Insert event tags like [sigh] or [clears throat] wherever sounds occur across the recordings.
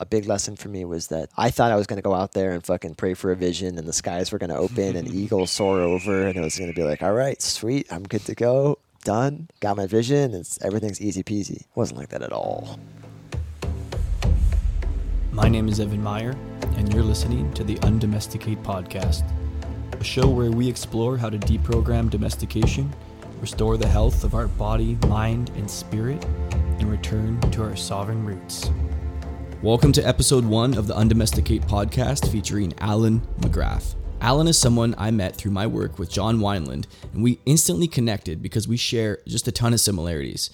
A big lesson for me was that I thought I was going to go out there and fucking pray for a vision and the skies were going to open and [laughs] eagles soar over and it was going to be like, all right, sweet, I'm good to go, done, got my vision, it's everything's easy peasy. It wasn't like that at all. My name is Evan Meyer, and you're listening to the Undomesticate Podcast, a show where we explore how to deprogram domestication, restore the health of our body, mind, and spirit, and return to our sovereign roots. Welcome to episode one of the Undomesticate Podcast featuring Allan McGrath. Allan is someone I met through my work with John Wineland, and we instantly connected because we share just a ton of similarities.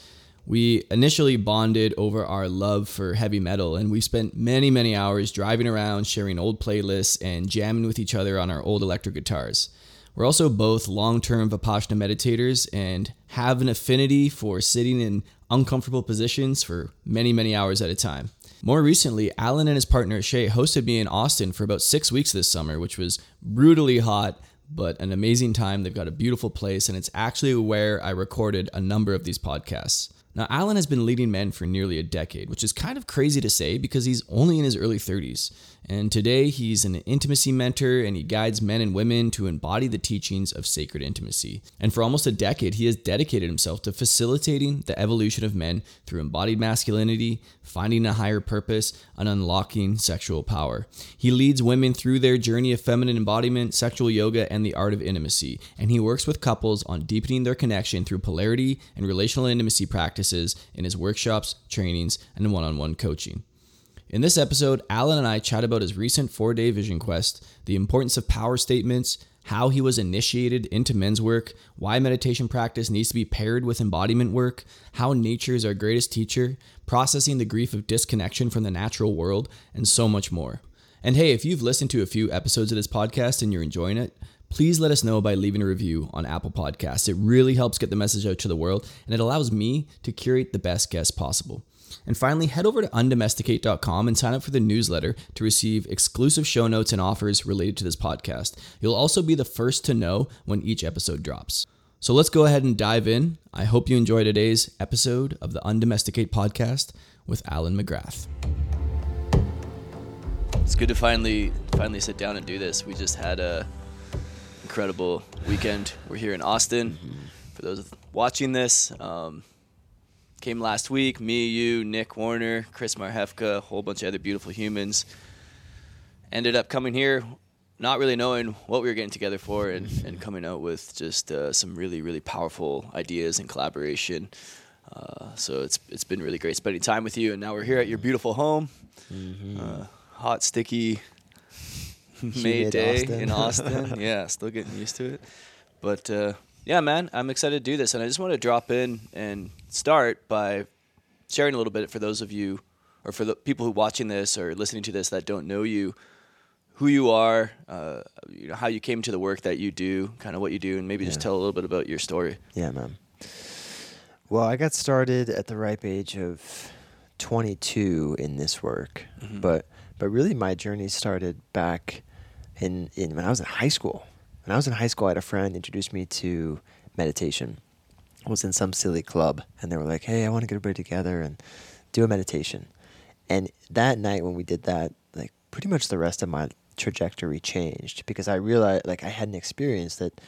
We initially bonded over our love for heavy metal, and we spent many, many hours driving around, sharing old playlists, and jamming with each other on our old electric guitars. We're also both long term Vipassana meditators and have an affinity for sitting in uncomfortable positions for many, many hours at a time. More recently, Allan and his partner Shay hosted me in Austin for about six weeks this summer, which was brutally hot, but an amazing time. They've got a beautiful place, and it's actually where I recorded a number of these podcasts. Now, Allan has been leading men for nearly a decade, which is kind of crazy to say because he's only in his early 30s. And today he's an intimacy mentor and he guides men and women to embody the teachings of sacred intimacy. And for almost a decade, he has dedicated himself to facilitating the evolution of men through embodied masculinity, finding a higher purpose, and unlocking sexual power. He leads women through their journey of feminine embodiment, sexual yoga, and the art of intimacy. And he works with couples on deepening their connection through polarity and relational intimacy practices in his workshops, trainings, and one on one coaching. In this episode, Allan and I chat about his recent four day vision quest, the importance of power statements, how he was initiated into men's work, why meditation practice needs to be paired with embodiment work, how nature is our greatest teacher, processing the grief of disconnection from the natural world, and so much more. And hey, if you've listened to a few episodes of this podcast and you're enjoying it, please let us know by leaving a review on Apple Podcasts. It really helps get the message out to the world and it allows me to curate the best guests possible. And finally, head over to undomesticate.com and sign up for the newsletter to receive exclusive show notes and offers related to this podcast. You'll also be the first to know when each episode drops. So let's go ahead and dive in. I hope you enjoy today's episode of the Undomesticate podcast with Allan McGrath. It's good to finally finally sit down and do this. We just had a incredible weekend. We're here in Austin. For those watching this, um, came last week. Me, you, Nick Warner, Chris Marhefka, a whole bunch of other beautiful humans. Ended up coming here, not really knowing what we were getting together for, and, and coming out with just uh, some really, really powerful ideas and collaboration. Uh, so it's it's been really great spending time with you, and now we're here at your beautiful home. Mm-hmm. Uh, hot, sticky [laughs] May day Austin. in [laughs] Austin. yeah, still getting used to it, but uh, yeah, man, I'm excited to do this, and I just want to drop in and start by sharing a little bit for those of you, or for the people who are watching this or listening to this that don't know you, who you are, uh, you know, how you came to the work that you do, kind of what you do, and maybe yeah. just tell a little bit about your story. Yeah, man. Well, I got started at the ripe age of 22 in this work, mm-hmm. but but really my journey started back in, in when I was in high school. When I was in high school, I had a friend introduce me to meditation. I was in some silly club, and they were like, "Hey, I want to get everybody together and do a meditation." And that night, when we did that, like pretty much the rest of my trajectory changed because I realized, like, I had an experience that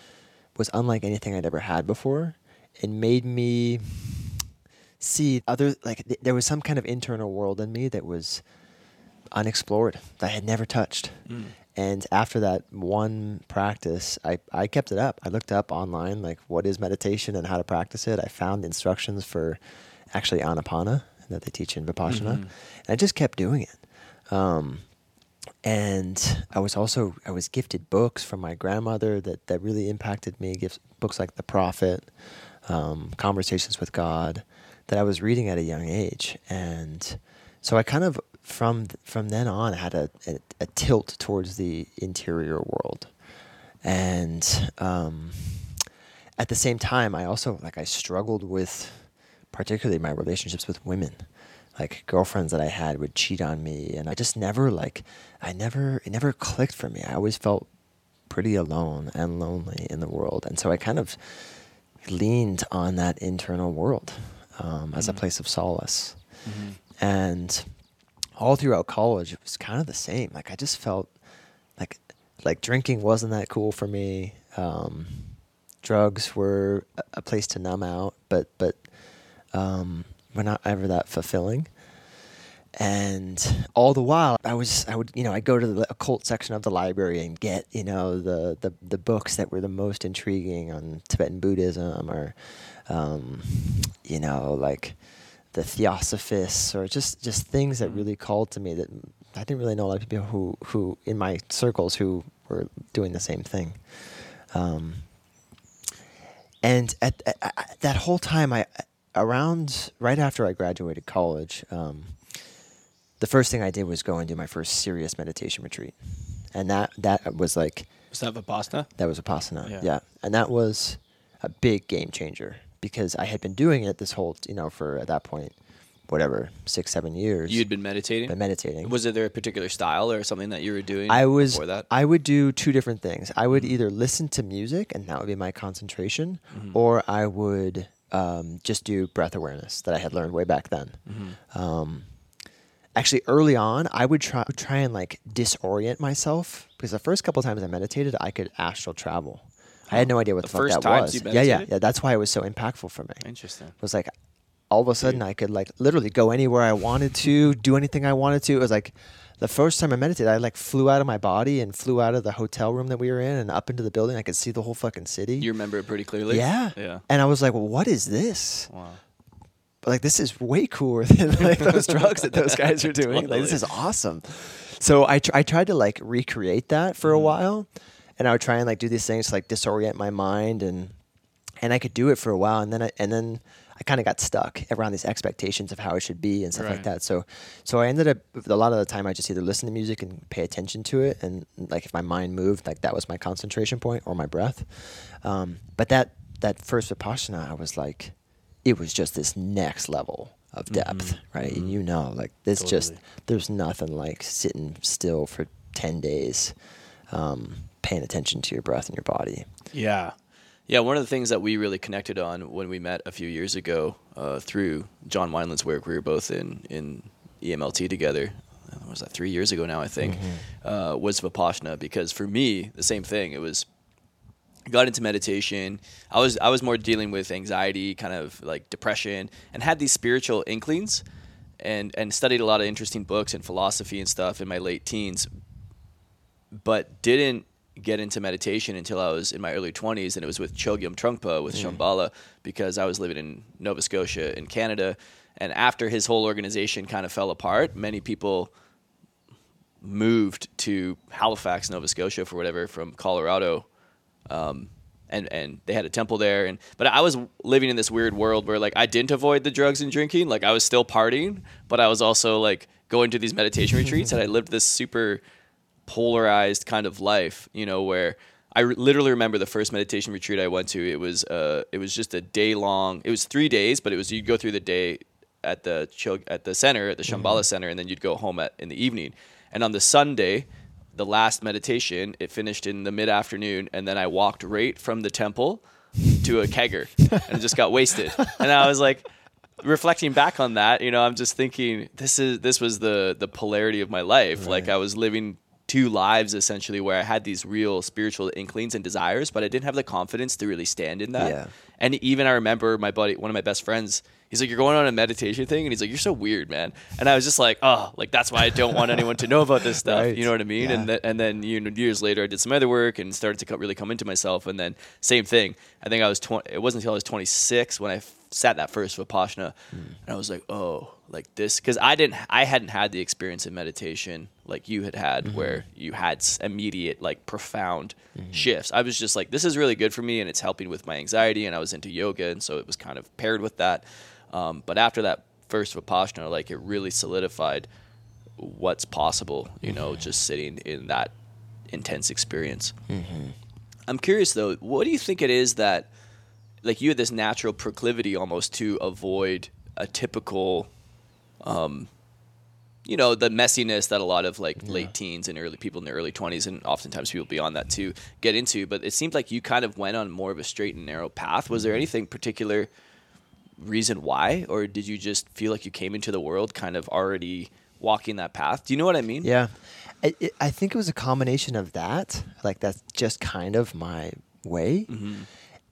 was unlike anything I'd ever had before, and made me see other like th- there was some kind of internal world in me that was unexplored that I had never touched. Mm. And after that one practice, I, I kept it up. I looked up online, like what is meditation and how to practice it. I found instructions for actually Anapana that they teach in Vipassana. Mm-hmm. And I just kept doing it. Um, and I was also, I was gifted books from my grandmother that, that really impacted me. Gifts, books like The Prophet, um, Conversations with God, that I was reading at a young age. And so I kind of from from then on had a, a, a tilt towards the interior world, and um, at the same time, I also like I struggled with particularly my relationships with women. Like girlfriends that I had would cheat on me, and I just never like I never it never clicked for me. I always felt pretty alone and lonely in the world, and so I kind of leaned on that internal world um, as mm-hmm. a place of solace. Mm-hmm. And all throughout college, it was kind of the same. Like I just felt like like drinking wasn't that cool for me. Um, drugs were a- place to numb out, but but um, were not ever that fulfilling. And all the while, I was I would you know I go to the occult section of the library and get you know the the, the books that were the most intriguing on Tibetan Buddhism or um, you know like the Theosophists or just just things that really called to me that I didn't really know a lot of people who who in my circles who were doing the same thing. Um, and at, at, at that whole time, I around right after I graduated college, um, the first thing I did was go and do my first serious meditation retreat, and that that was like Was that Vipassana? that was Vipassana, Yeah. yeah. and that was a big game changer because I had been doing it this whole you know for at that point, whatever six seven years. You'd been meditating. been meditating. Was it there a particular style or something that you were doing? I was before that. I would do two different things. I would either listen to music and that would be my concentration, Mm-hmm. or I would um, just do breath awareness that I had learned way back then. Mm-hmm. Um, actually, early on, I would try try and like disorient myself because the first couple times I meditated, I could astral travel. I had no idea what The the, fuck that was. yeah, yeah, yeah. That's why it was so impactful for me. Interesting. It was like all of a sudden I could like literally go anywhere I wanted to, do anything I wanted to. It was like the first time I meditated, I like flew out of my body and flew out of the hotel room that we were in and up into the building. I could see the whole fucking city. You remember it pretty clearly. yeah. Yeah. And I was like, well, what is this? Wow. like this is way cooler [laughs] than like those drugs that those guys are [laughs] doing. Like this is awesome. So I tr- I tried to like recreate that for a Mm-hmm. while, and I would try and like do these things to like disorient my mind and and I could do it for a while, and then I, and then I kind of got stuck around these expectations of how it should be and stuff Right. like that. So so I ended up a lot of the time I just either listen to music and pay attention to it, and like if my mind moved, like that was my concentration point or my breath. Um, but that that first vipassana, I was like, it was just this next level of depth, right? And you know, like this just Totally. there's nothing like sitting still for ten days, um, paying attention to your breath and your body. Yeah. Yeah, one of the things that we really connected on when we met a few years ago uh, through John Wineland's work, we were both in, in EMLT together. What was that three years ago now? I think uh, was Vipassana because for me the same thing. It was got into meditation. I was I was more dealing with anxiety, kind of like depression, and had these spiritual inklings, and and studied a lot of interesting books and philosophy and stuff in my late teens, but didn't get into meditation until I was in my early 20s, and it was with Chogyam Trungpa with Shambhala because I was living in Nova Scotia in Canada, and after his whole organization kind of fell apart, many people moved to Halifax, Nova Scotia, for whatever from Colorado, um, and and they had a temple there. And but I was living in this weird world where like I didn't avoid the drugs and drinking, like I was still partying, but I was also like going to these meditation [laughs] retreats, and I lived this super polarized kind of life, you know, where. I re- literally remember the first meditation retreat I went to. It was uh, it was just a day long. It was three days, but it was you'd go through the day at the Chog- at the center at the Shambhala Center, and then you'd go home at in the evening. And on the Sunday, the last meditation, it finished in the mid afternoon, and then I walked right from the temple to a kegger and just got wasted. And I was like, reflecting back on that, you know, I'm just thinking this is this was the the polarity of my life. Like I was living two lives essentially where I had these real spiritual inklings and desires, but I didn't have the confidence to really stand in that. Yeah. And even I remember my buddy, one of my best friends, he's like, You're going on a meditation thing? And he's like, You're so weird, man. And I was just like, Oh, like that's why I don't want anyone to know about this [laughs] stuff. Right. You know what I mean? And, Yeah. th- and then you know, years later, I did some other work and started to co- really come into myself. And then same thing. I think I was 20, it wasn't until I was 26 when I f- sat that first Vipassana. Hmm. And I was like, Oh, like this. Cause I didn't, I hadn't had the experience in meditation like you had had mm-hmm. where you had immediate, like profound mm-hmm. shifts. I was just like, this is really good for me and it's helping with my anxiety. And I was into yoga. And so it was kind of paired with that. Um, but after that first Vipassana, like it really solidified what's possible, you know, mm-hmm. just sitting in that intense experience. I'm curious though, what do you think it is that, like, you had this natural proclivity almost to avoid a typical, um, you know, the messiness that a lot of like late teens and early people in their early 20s and oftentimes people beyond that too get into. But it seemed like you kind of went on more of a straight and narrow path. Was there anything particular? reason why or did you just feel like you came into the world kind of already walking that path. Do you know what I mean? Yeah, I, it, I think it was a combination of that. Like that's just kind of my way, Mm-hmm.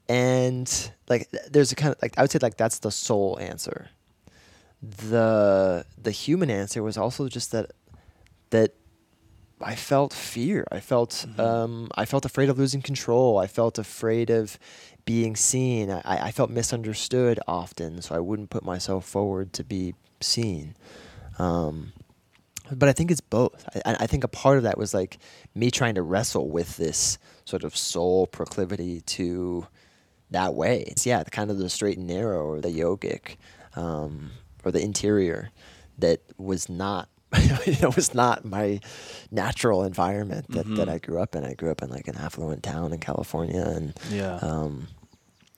and like there's a kind of like I would say like that's the sole answer. The the human answer was also just that that I felt fear. I felt Mm-hmm. um, I felt afraid of losing control. I felt afraid of being seen. I, I felt misunderstood often, so I wouldn't put myself forward to be seen. Um, but I think it's both. I, I think a part of that was like me trying to wrestle with this sort of soul proclivity to that way. It's yeah, the kind of the straight and narrow or the yogic um, or the interior that was not [laughs] you know was not my natural environment that, that Mhm. I grew up in. I grew up in like an affluent town in California and Yeah. um,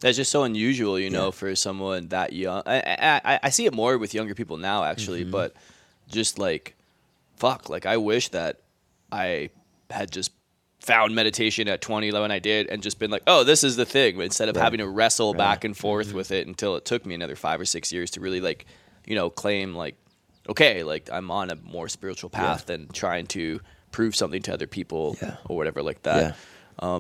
That's just so unusual, you know, Yeah. for someone that young. I, I I- see it more with younger people now, actually, Mm-hmm. but just like, fuck, like I wish that I had just found meditation at 20 when I did and just been like, oh, this is the thing, but instead of Right. having to wrestle Right. Mm-hmm. back and forth with it until it took me another five or six years to really like, you know, claim like, okay, like I'm on a more spiritual path than trying to prove something to other people Yeah. or whatever like that. yeah.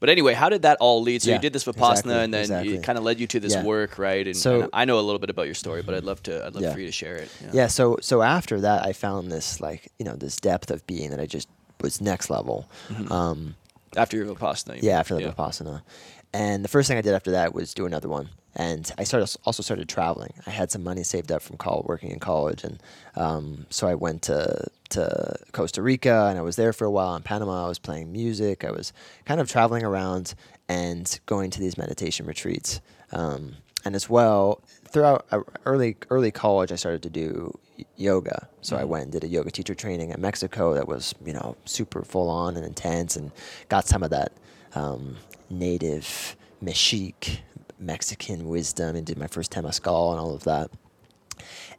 But anyway, how did that all lead? So Yeah, you did this Vipassana, exactly, and then exactly. it kind of led you to this Yeah. work, right? And, So- and I know a little bit about your story, but I'd love to. I'd love Yeah. for you to share it. yeah so so after that i found this like you know this depth of being that i just was next level um After your Vipassana. you yeah mean. after the vipassana and the first thing i did after that was do another one. And i started also started traveling. I had some money saved up from college working in college. And um, so i went to to costa rica and i was there for a while in panama. I was playing music. I was kind of traveling around and going to these meditation retreats. Um, and as well throughout uh, early early college i started to do yoga. So i went and did a yoga teacher training in mexico that was you know super full on and intense and got some of that um, native mexique mexican wisdom and did my first temazcal and all of that.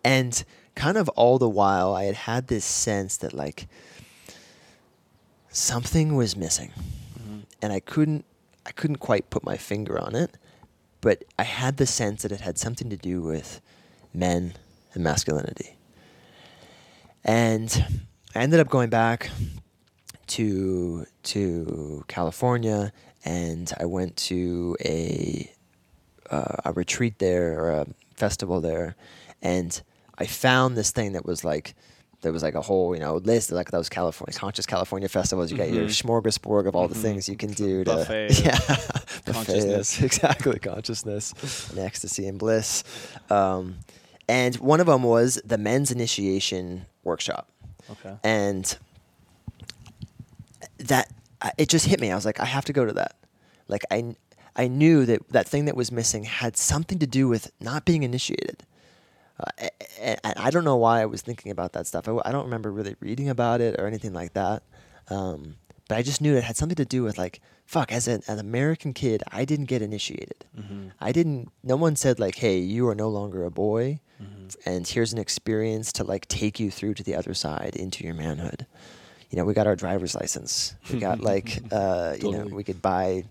And kind of all the while i had had this sense that like something was missing. Mm-hmm. And i couldn't i couldn't quite put my finger on it but i had the sense that it had something to do with men and masculinity. And i ended up going back to to california and i went to a uh, a retreat there or a festival there, and I found this thing that was like there was like a whole you know list of like those California conscious California festivals. You got your smorgasbord of all the things you can do to Mm-hmm. Buffet [laughs] yeah [laughs] consciousness. exactly consciousness and ecstasy and bliss. Um, and one of them was the men's initiation workshop Okay. and it just hit me. I was like, I have to go to that. Like I, I knew that that thing that was missing had something to do with not being initiated. Uh, and I don't know why I was thinking about that stuff. I, I don't remember really reading about it or anything like that. Um, but I just knew it had something to do with like, fuck, as an, an American kid, I didn't get initiated. I didn't, no one said like, hey, you are no longer a boy and here's an experience to like take you through to the other side into your manhood. You know, we got our driver's license. We got [laughs] like, uh, you know, we could buy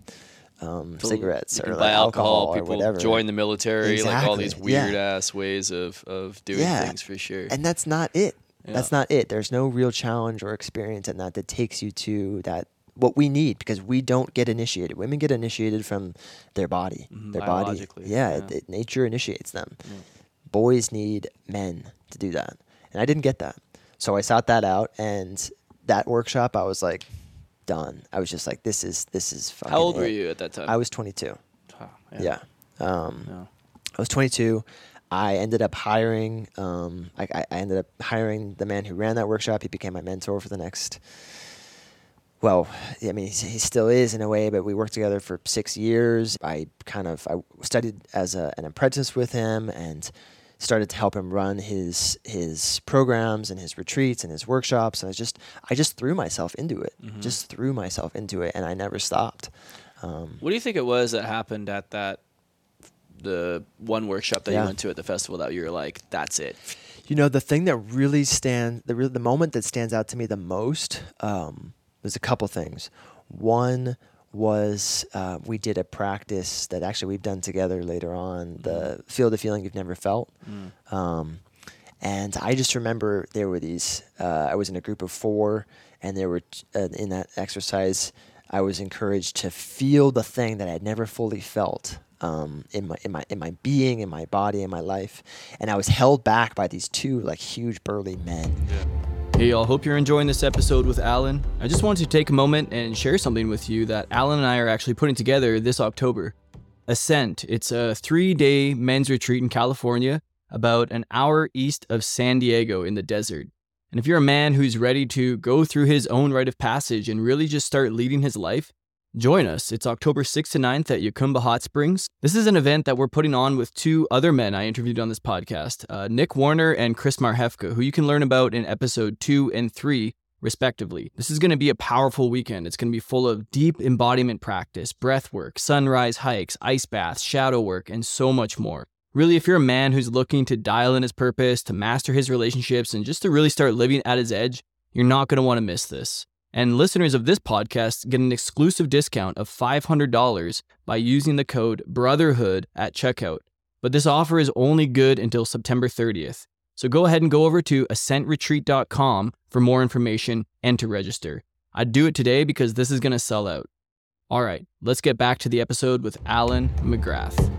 um, Totally. cigarettes or like buy alcohol, or People whatever. join the military, exactly. like all these Exactly, yeah. weird ass ways of of doing Yeah. things for sure. and that's not it. That's not it. There's no real challenge or experience in that that takes you to that what we need because we don't get initiated. Women get initiated from their body. Mhm, Their body. Yeah, yeah. It, it- nature initiates them. Boys need men to do that. And I didn't get that. So I sought that out and that workshop I was like done. I was just like this is this is fucking How old were you at that time? I was 22. Oh, Yeah. Um, Yeah. I was 22. I ended up hiring. Um, I, I ended up hiring the man who ran that workshop. He became my mentor for the next. Well, I mean, he he still is in a way, but we worked together for six years. I kind of I studied as a, an apprentice with him and started to help him run his his programs and his retreats and his workshops. And I just I just threw myself into it, just threw myself into it, and I never stopped. Um, What do you think it was that happened at that the one workshop that Yeah. you went to at the festival that you were like, that's it? You know, the thing that really stands, the real, the moment that stands out to me the most, um, there's a couple things. One was uh, we did a practice that actually we've done together later on, the feel the feeling you've never felt. Um, And I just remember there were these. Uh, I was in a group of four, and there were uh, in that exercise. I was encouraged to feel the thing that I'd never fully felt um, in my in my in my being, in my body, in my life, and I was held back by these two like huge burly men. Yeah. Hey, y'all. Hope you're enjoying this episode with Allan. I just wanted to take a moment and share something with you that Allan and I are actually putting together this October. Ascent. It's a three-day men's retreat in California about an hour east of San Diego in the desert. And if you're a man who's ready to go through his own rite of passage and really just start leading his life, join us. It's October 6th to 9th at Jacumba Hot Springs. This is an event that we're putting on with two other men I interviewed on this podcast uh, Nick Warner and Chris Marhefka, who you can learn about in episode two and three, respectively. This is going to be a powerful weekend. It's going to be full of deep embodiment practice, breath work, sunrise hikes, ice baths, shadow work, and so much more. Really, if you're a man who's looking to dial in his purpose, to master his relationships, and just to really start living at his edge, you're not going to want to miss this. And listeners of this podcast get an exclusive discount of $500 by using the code BROTHERHOOD at checkout. But this offer is only good until September 30th. So go ahead and go over to ascentretreat.com for more information and to register. I'd do it today because this is going to sell out. All right, let's get back to the episode with Allan McGrath.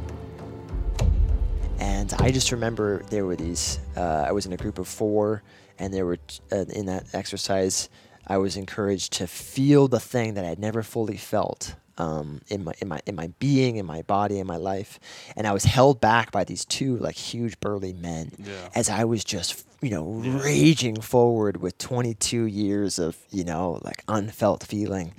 And I just remember there were these. Uh, I was in a group of four, and there were uh, in that exercise. I was encouraged to feel the thing that I had never fully felt um, in my in my in my being, in my body, in my life, and I was held back by these two like huge burly men Yeah. as I was just you know raging forward with 22 years of you know like unfelt feeling,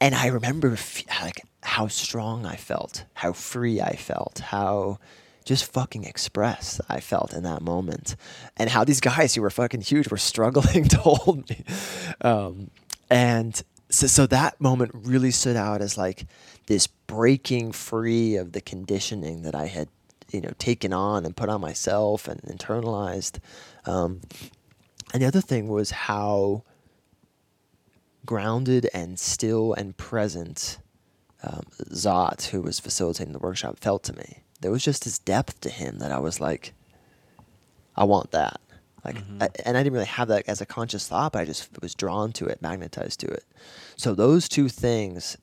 and I remember f- like how strong I felt, how free I felt, how just fucking express, I felt in that moment, and how these guys who were fucking huge were [laughs] struggling to hold me, um, and so so that moment really stood out as like this breaking free of the conditioning that I had you know taken on and put on myself and internalized, um, and the other thing was how grounded and still and present um, Zot, who was facilitating the workshop, felt to me. There was just this depth to him that I was like, I want that. Like, I, and I didn't really have that as a conscious thought, but I just was drawn to it, magnetized to it. So those two things,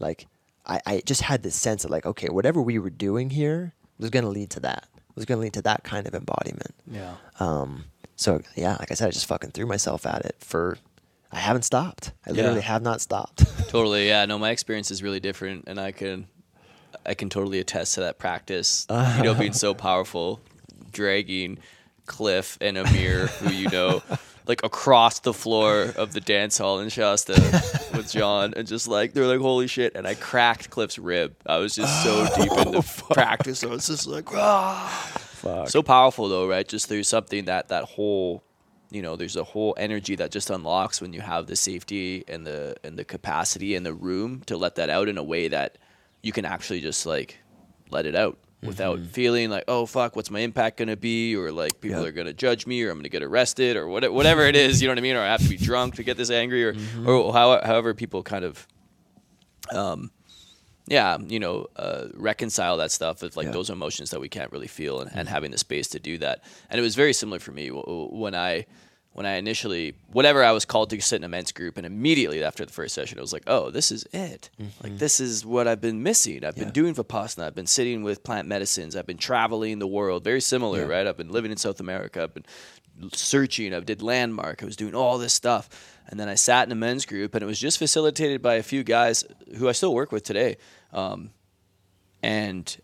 like, I, I just had this sense of like, okay, whatever we were doing here was going to lead to that. Was going to lead to that kind of embodiment. Yeah. Um, so yeah, like I said, I just fucking threw myself at it for. I haven't stopped. I literally Yeah. have not stopped. [laughs] Totally. Yeah. No, my experience is really different, and I can, I can totally attest to that practice. [laughs] you know, being so powerful, dragging Cliff and Amir, who you know, [laughs] like across the floor of the dance hall in Shasta with John, and just like they're like, holy shit! And I cracked Cliff's rib. I was just so [laughs] deep into practice. I was just like, ah. Fuck. So powerful though, right? Just there's something that that whole, you know, there's a whole energy that just unlocks when you have the safety and the and the capacity and the room to let that out in a way that you can actually just like let it out without feeling like, oh fuck, what's my impact gonna be, or like people are gonna judge me, or I'm gonna get arrested, or what, whatever it is, you know what I mean, or I have to be drunk to get this angry, or or how, however people kind of um, yeah, you know, uh, reconcile that stuff with like Yeah. those emotions that we can't really feel, and, and having the space to do that. And it was very similar for me. W- w- when I when I initially whatever I was called to sit in a men's group, and immediately after the first session, I was like, oh, this is it. Like this is what I've been missing. I've Yeah. been doing vipassana. I've been sitting with plant medicines. I've been traveling the world. Very similar, Yeah. right? I've been living in South America. I've been searching. I did landmark. I was doing all this stuff, and then I sat in a men's group, and it was just facilitated by a few guys who I still work with today, um, and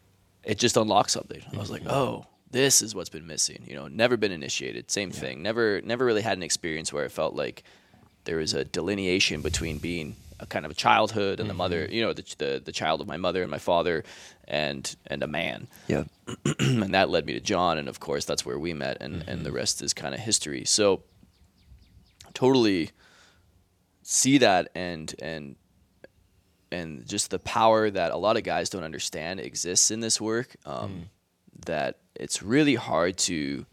it just unlocked something. I was like, oh, this is what's been missing. You know, never been initiated. Same thing. Never, never really had an experience where it felt like there was a delineation between being a kind of a childhood and the mother, mm-hmm. you know, the, the the child of my mother and my father, and and a man yeah. [clears throat] and that led me to John, and of course that's where we met, and and the mm-hmm. rest is kind of history. So totally see that and and and just the power that a lot of guys don't understand exists in this work. Um, mm. That it's really hard to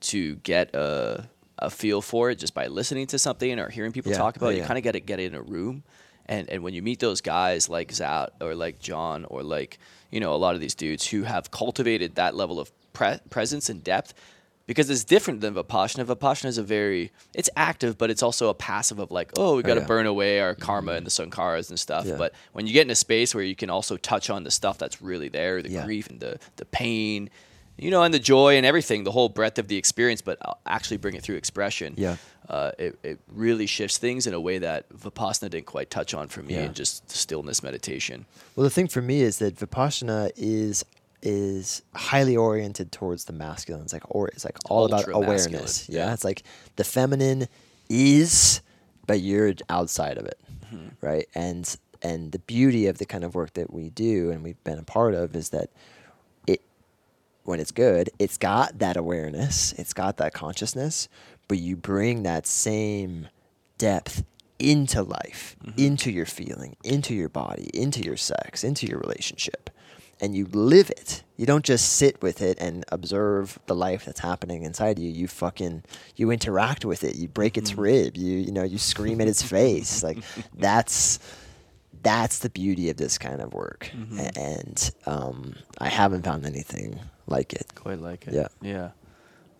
to get a a feel for it just by listening to something or hearing people Yeah. talk about Oh, it. You yeah. kind of get to get it in a room. And, and when you meet those guys like Zat or like John or like you know a lot of these dudes who have cultivated that level of pre- presence and depth, because it's different than Vipassana. Vipassana is a very, it's active, but it's also a passive of like, oh, we got to yeah. burn away our karma and the sankharas and stuff. Yeah. But when you get in a space where you can also touch on the stuff that's really there, the Yeah. grief and the, the pain, you know, and the joy and everything, the whole breadth of the experience, but actually bring it through expression. Yeah. Uh, it, it really shifts things in a way that Vipassana didn't quite touch on for me and just stillness meditation. Well, the thing for me is that vipassana is is highly oriented towards the masculine. It's like or it's like all about Ultra masculine, awareness. Yeah? yeah. it's like the feminine is, but you're outside of it, Mm-hmm. right? And and the beauty of the kind of work that we do and we've been a part of is that it when it's good, it's got that awareness, it's got that consciousness, but you bring that same depth into life, into your feeling, into your body, into your sex, into your relationship. And you live it. You don't just sit with it and observe the life that's happening inside you. You fucking you interact with it. You break its rib. You you know, you scream at its face. Like [laughs] that's that's the beauty of this kind of work. A- And um, I haven't found anything like it. Quite like it. Yeah. Yeah.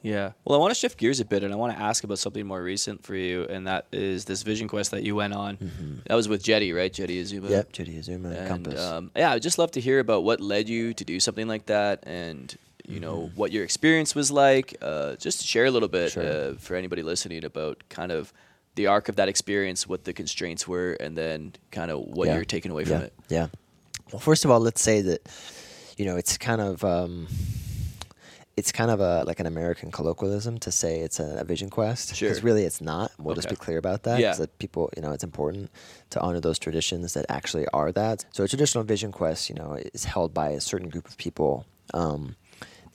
Yeah. Well, I want to shift gears a bit and I want to ask about something more recent for you, and that is this vision quest that you went on. That was with Jeddy, right? Jeddy Azuma. Mm-hmm. Yep, Jeddy Azuma, And, Compass. um, yeah, I'd just love to hear about what led you to do something like that and, you know, Mm-hmm. what your experience was like. Uh, just to share a little bit Sure. uh, for anybody listening about kind of the arc of that experience, what the constraints were, and then kind of what Yeah. you're taking away yeah. from it. Yeah. Well, first of all, let's say that you know it's kind of um, it's kind of a like an American colloquialism to say it's a, a vision quest Sure. really it's not. We'll just be clear about that Yeah. because people you know it's important to honor those traditions that actually are that. So a traditional vision quest, you know, is held by a certain group of people um,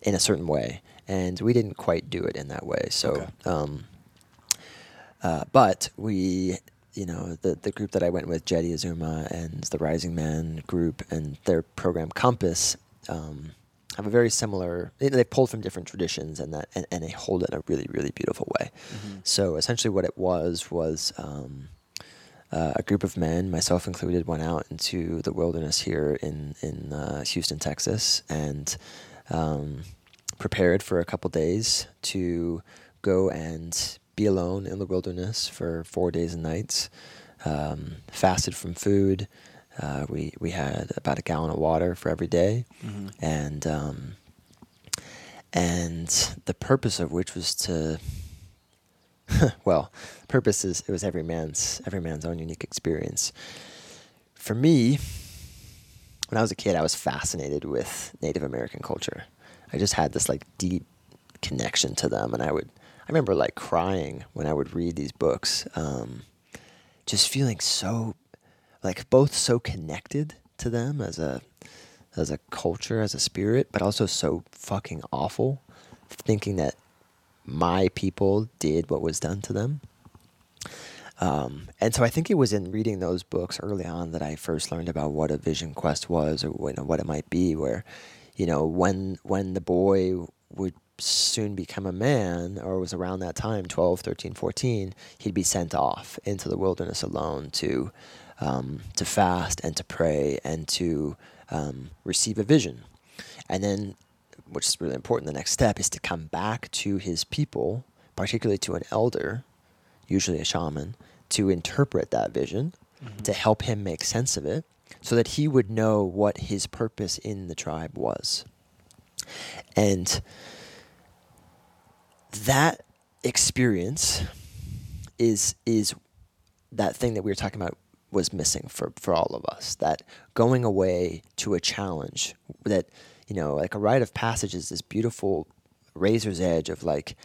in a certain way, and we didn't quite do it in that way. So. Okay. Um, uh, but we, you know, the the group that I went with, Jeddy Azuma and the Rising Man group, and their program Compass, um, have a very similar. They, pulled from different traditions, and that and, and they hold it in a really really beautiful way. So essentially, what it was was. Um, uh, a group of men, myself included, went out into the wilderness here in in uh, Houston, Texas, and um, prepared for a couple days to go and be alone in the wilderness for four days and nights. Um, fasted from food. Uh, we we had about a gallon of water for every day, and um, and the purpose of which was to [laughs] well, purpose is it was every man's every man's own unique experience. For me, when I was a kid, I was fascinated with Native American culture. I just had this like deep connection to them, and I would I remember like crying when I would read these books, um, just feeling so like both so connected to them as a as a culture, as a spirit, but also so fucking awful, thinking that my people did what was done to them. Um, and so I think it was in reading those books early on that I first learned about what a vision quest was, or what, it might be. Where, you know, when when the boy would soon become a man, or was around that time, 12, 13, 14, he'd be sent off into the wilderness alone to um, to fast and to pray and to um, receive a vision, and then which is really important, the next step is to come back to his people, particularly to an elder, usually a shaman, to interpret that vision, to help him make sense of it, so that he would know what his purpose in the tribe was. And that experience is is that thing that we were talking about was missing for, for all of us. That going away to a challenge that, you know, like a rite of passage is this beautiful razor's edge of like,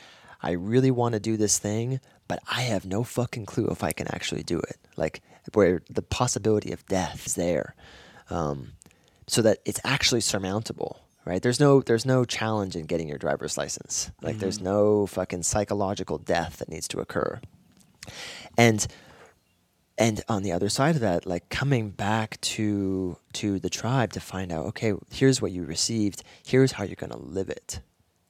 I really want to do this thing, but I have no fucking clue if I can actually do it. Like where the possibility of death is there. Um, so that it's actually surmountable right there's no there's no challenge in getting your driver's license like there's no fucking psychological death that needs to occur and and on the other side of that like coming back to to the tribe to find out okay here's what you received here's how you're going to live it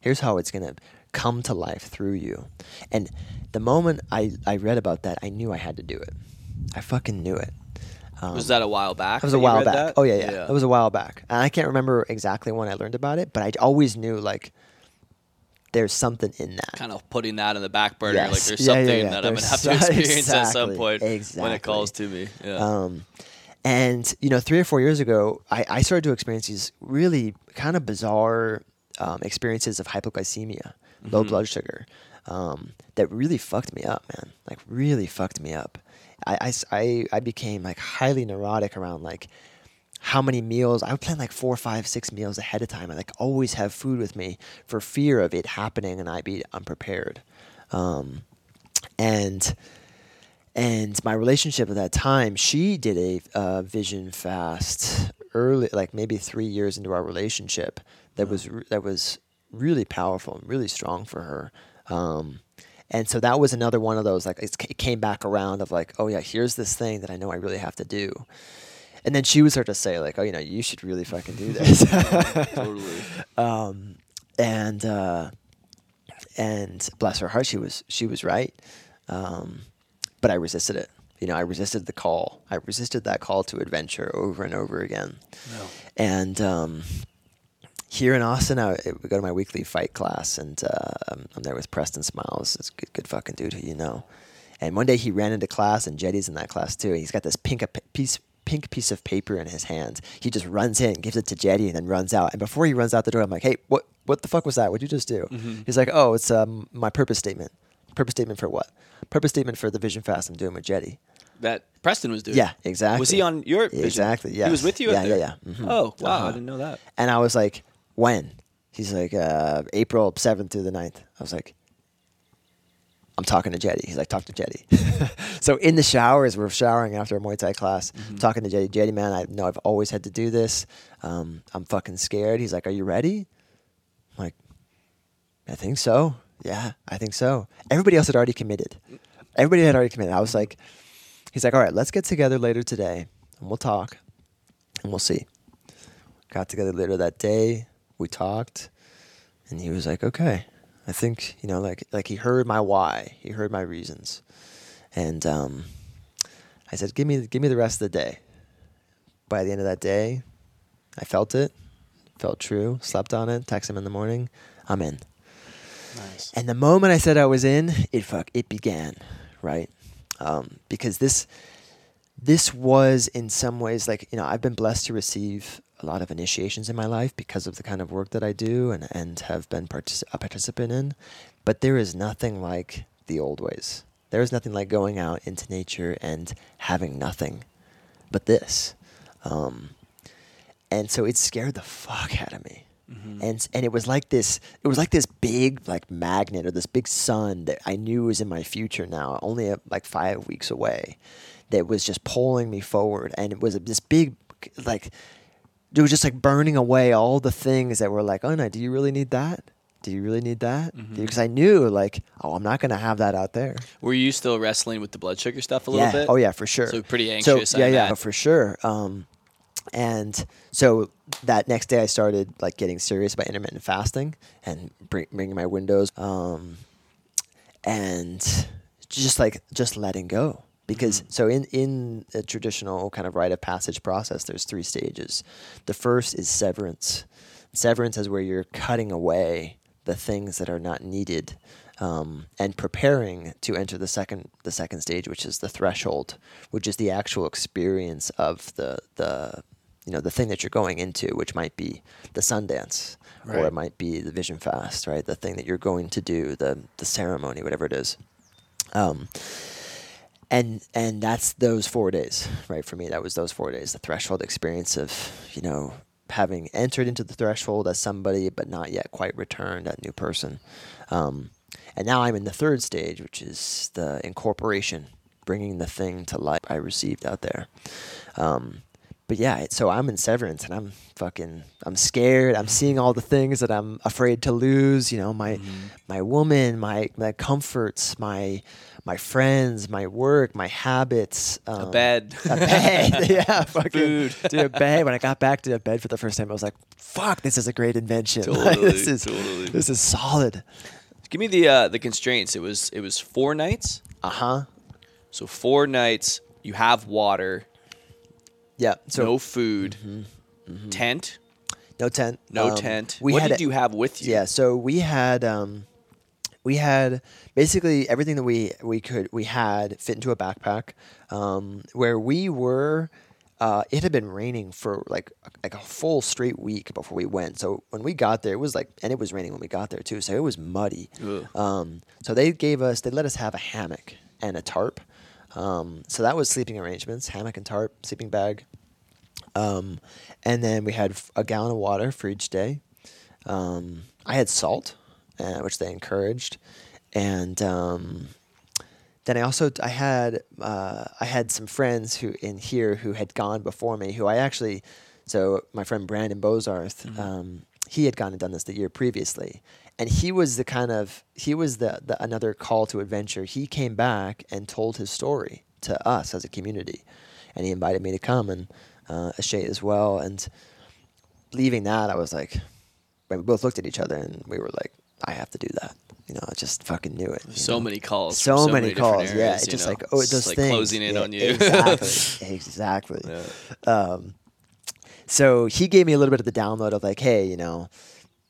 here's how it's going to come to life through you and the moment i i read about that i knew i had to do it i fucking knew it um, was that a while back? It was a while back. that? Oh yeah, yeah, That was a while back. And I can't remember exactly when I learned about it, but I always knew like there's something in that. kind of putting that in the back burner. Like Yes. there's Yeah, yeah, something yeah. that I'm gonna There's have to so- [laughs] experience at some exactly, point when it calls to me. Yeah. Um, and you know, three or four years ago, I, I started to experience these really kind of bizarre um, experiences of hypoglycemia, low Mm-hmm. blood sugar, um, that really fucked me up, man. Like really fucked me up. I, I, I became like highly neurotic around like how many meals I would plan like four, five, six meals ahead of time. I like always have food with me for fear of it happening and I be unprepared. Um, and and my relationship at that time, she did a uh, vision fast early, like maybe three years into our relationship. That was that was really powerful, and really strong for her. Um, and so that was another one of those like it came back around of like, oh yeah, here's this thing that I know I really have to do. And then she was start to say like, oh, you know, you should really fucking do this. [laughs] totally. um, and uh, and bless her heart, she was she was right. Um, but I resisted it. You know, I resisted the call. I resisted that call to adventure over and over again. No. And um, here in Austin, I we go to my weekly fight class, and uh, I'm, there with Preston Smiles. It's a good, good fucking dude who you know. And one day he ran into class, and Jeddy's in that class too. And he's got this pink piece pink piece of paper in his hand. He just runs in, gives it to Jeddy, and then runs out. And before he runs out the door, I'm like, "Hey, what what the fuck was that? What'd you just do?" He's like, "Oh, it's um, my purpose statement. Purpose statement for what? Purpose statement for the Vision Fast I'm doing with Jeddy." That Preston was doing. Yeah, exactly. Was he on your vision? Exactly, He was with you. Yeah, yeah, yeah. Mhm. Oh wow, Uh-huh. I didn't know that. And I was like, when? He's like, uh, April 7th through the 9th. I was like, I'm talking to Jeddy. He's like, talk to Jeddy. [laughs] so in the showers, we're showering after a Muay Thai class, Mm-hmm. talking to Jeddy. Jeddy, man, I know I've always had to do this. Um, I'm fucking scared. He's like, are you ready? I'm like, I think so. Yeah, I think so. Everybody else had already committed. Everybody had already committed. I was like, he's like, all right, let's get together later today and we'll talk and we'll see. Got together later that day. We talked, and he was like, "Okay, I think you know, like, like he heard my why. He heard my reasons." And um, I said, "Give me, give me the rest of the day." By the end of that day, I felt it, felt true. Slept on it. Text him in the morning. I'm in. Nice. And the moment I said I was in, it fuck it began, right? Um, because this this was in some ways like you know I've been blessed to receive a lot of initiations in my life because of the kind of work that I do and and have been partic- a participant in, but there is nothing like the old ways. There is nothing like going out into nature and having nothing, but this. Um, and so it scared the fuck out of me and and it was like this it was like this big like magnet or this big sun that I knew was in my future now only uh, like 5 weeks away that was just pulling me forward and it was this big like it was just like burning away all the things that were like oh no do you really need that do you really need that because I knew like oh I'm not going to have that out there Were you still wrestling with the blood sugar stuff a yeah. little bit? Oh yeah, for sure. So pretty anxious, I yeah, yeah, for sure. Um, and so that next day, I started like getting serious about intermittent fasting and bring, bringing my windows, um, and just like just letting go. Because Mm-hmm. so in in a traditional kind of rite of passage process, there's three stages. The first is severance. Severance is where you're cutting away the things that are not needed um, and preparing to enter the second the second stage, which is the threshold, which is the actual experience of the the you know the thing that you're going into, which might be the Sundance or it might be the Vision Fast, right? The thing that you're going to do, the the ceremony, whatever it is. Um, and and that's those four days, right? For me, that was those four days, the threshold experience of you know having entered into the threshold as somebody, but not yet quite returned that new person. Um, and now I'm in the third stage, which is the incorporation, bringing the thing to life I received out there. Um, but yeah, so I'm in severance and I'm fucking, I'm scared. I'm seeing all the things that I'm afraid to lose. You know, my, my woman, my, my comforts, my, my friends, my work, my habits, um, A bed. a bed, [laughs] yeah, fucking, Food. dude, a bed. When I got back to a bed for the first time, I was like, "Fuck, this is a great invention. [laughs] Like, this is totally. this is solid." Give me the uh, the constraints. It was it was four nights. Uh huh. So four nights. You have water, Yeah. So no food, Mm-hmm. tent. No tent. No Um, tent. We what had did you have with you? Yeah, so we had um, we had basically everything that we we could we had fit into a backpack. Um, where we were, uh, it had been raining for like like a full straight week before we went. So when we got there, it was like and it was raining when we got there too. So it was muddy. Um, so they gave us they let us have a hammock and a tarp. Um, so that was sleeping arrangements: hammock and tarp, sleeping bag. Um, and then we had a gallon of water for each day. Um, I had salt, uh, which they encouraged, and um, then I also I had uh, I had some friends who in here who had gone before me. Who I actually, so my friend Brandon Bozarth, um, he had gone and done this the year previously, and he was the kind of he was the, the another call to adventure. He came back and told his story to us as a community, and he invited me to come and uh, Ashay as well. And leaving that, I was like, we both looked at each other and we were like, I have to do that. You know, I just fucking knew it. So know? many calls. So, so many, different calls. yeah, it's just know? like oh, It's those like things closing in Yeah, on you. exactly, [laughs] exactly. Yeah. Um, so he gave me a little bit of the download of like, hey, you know,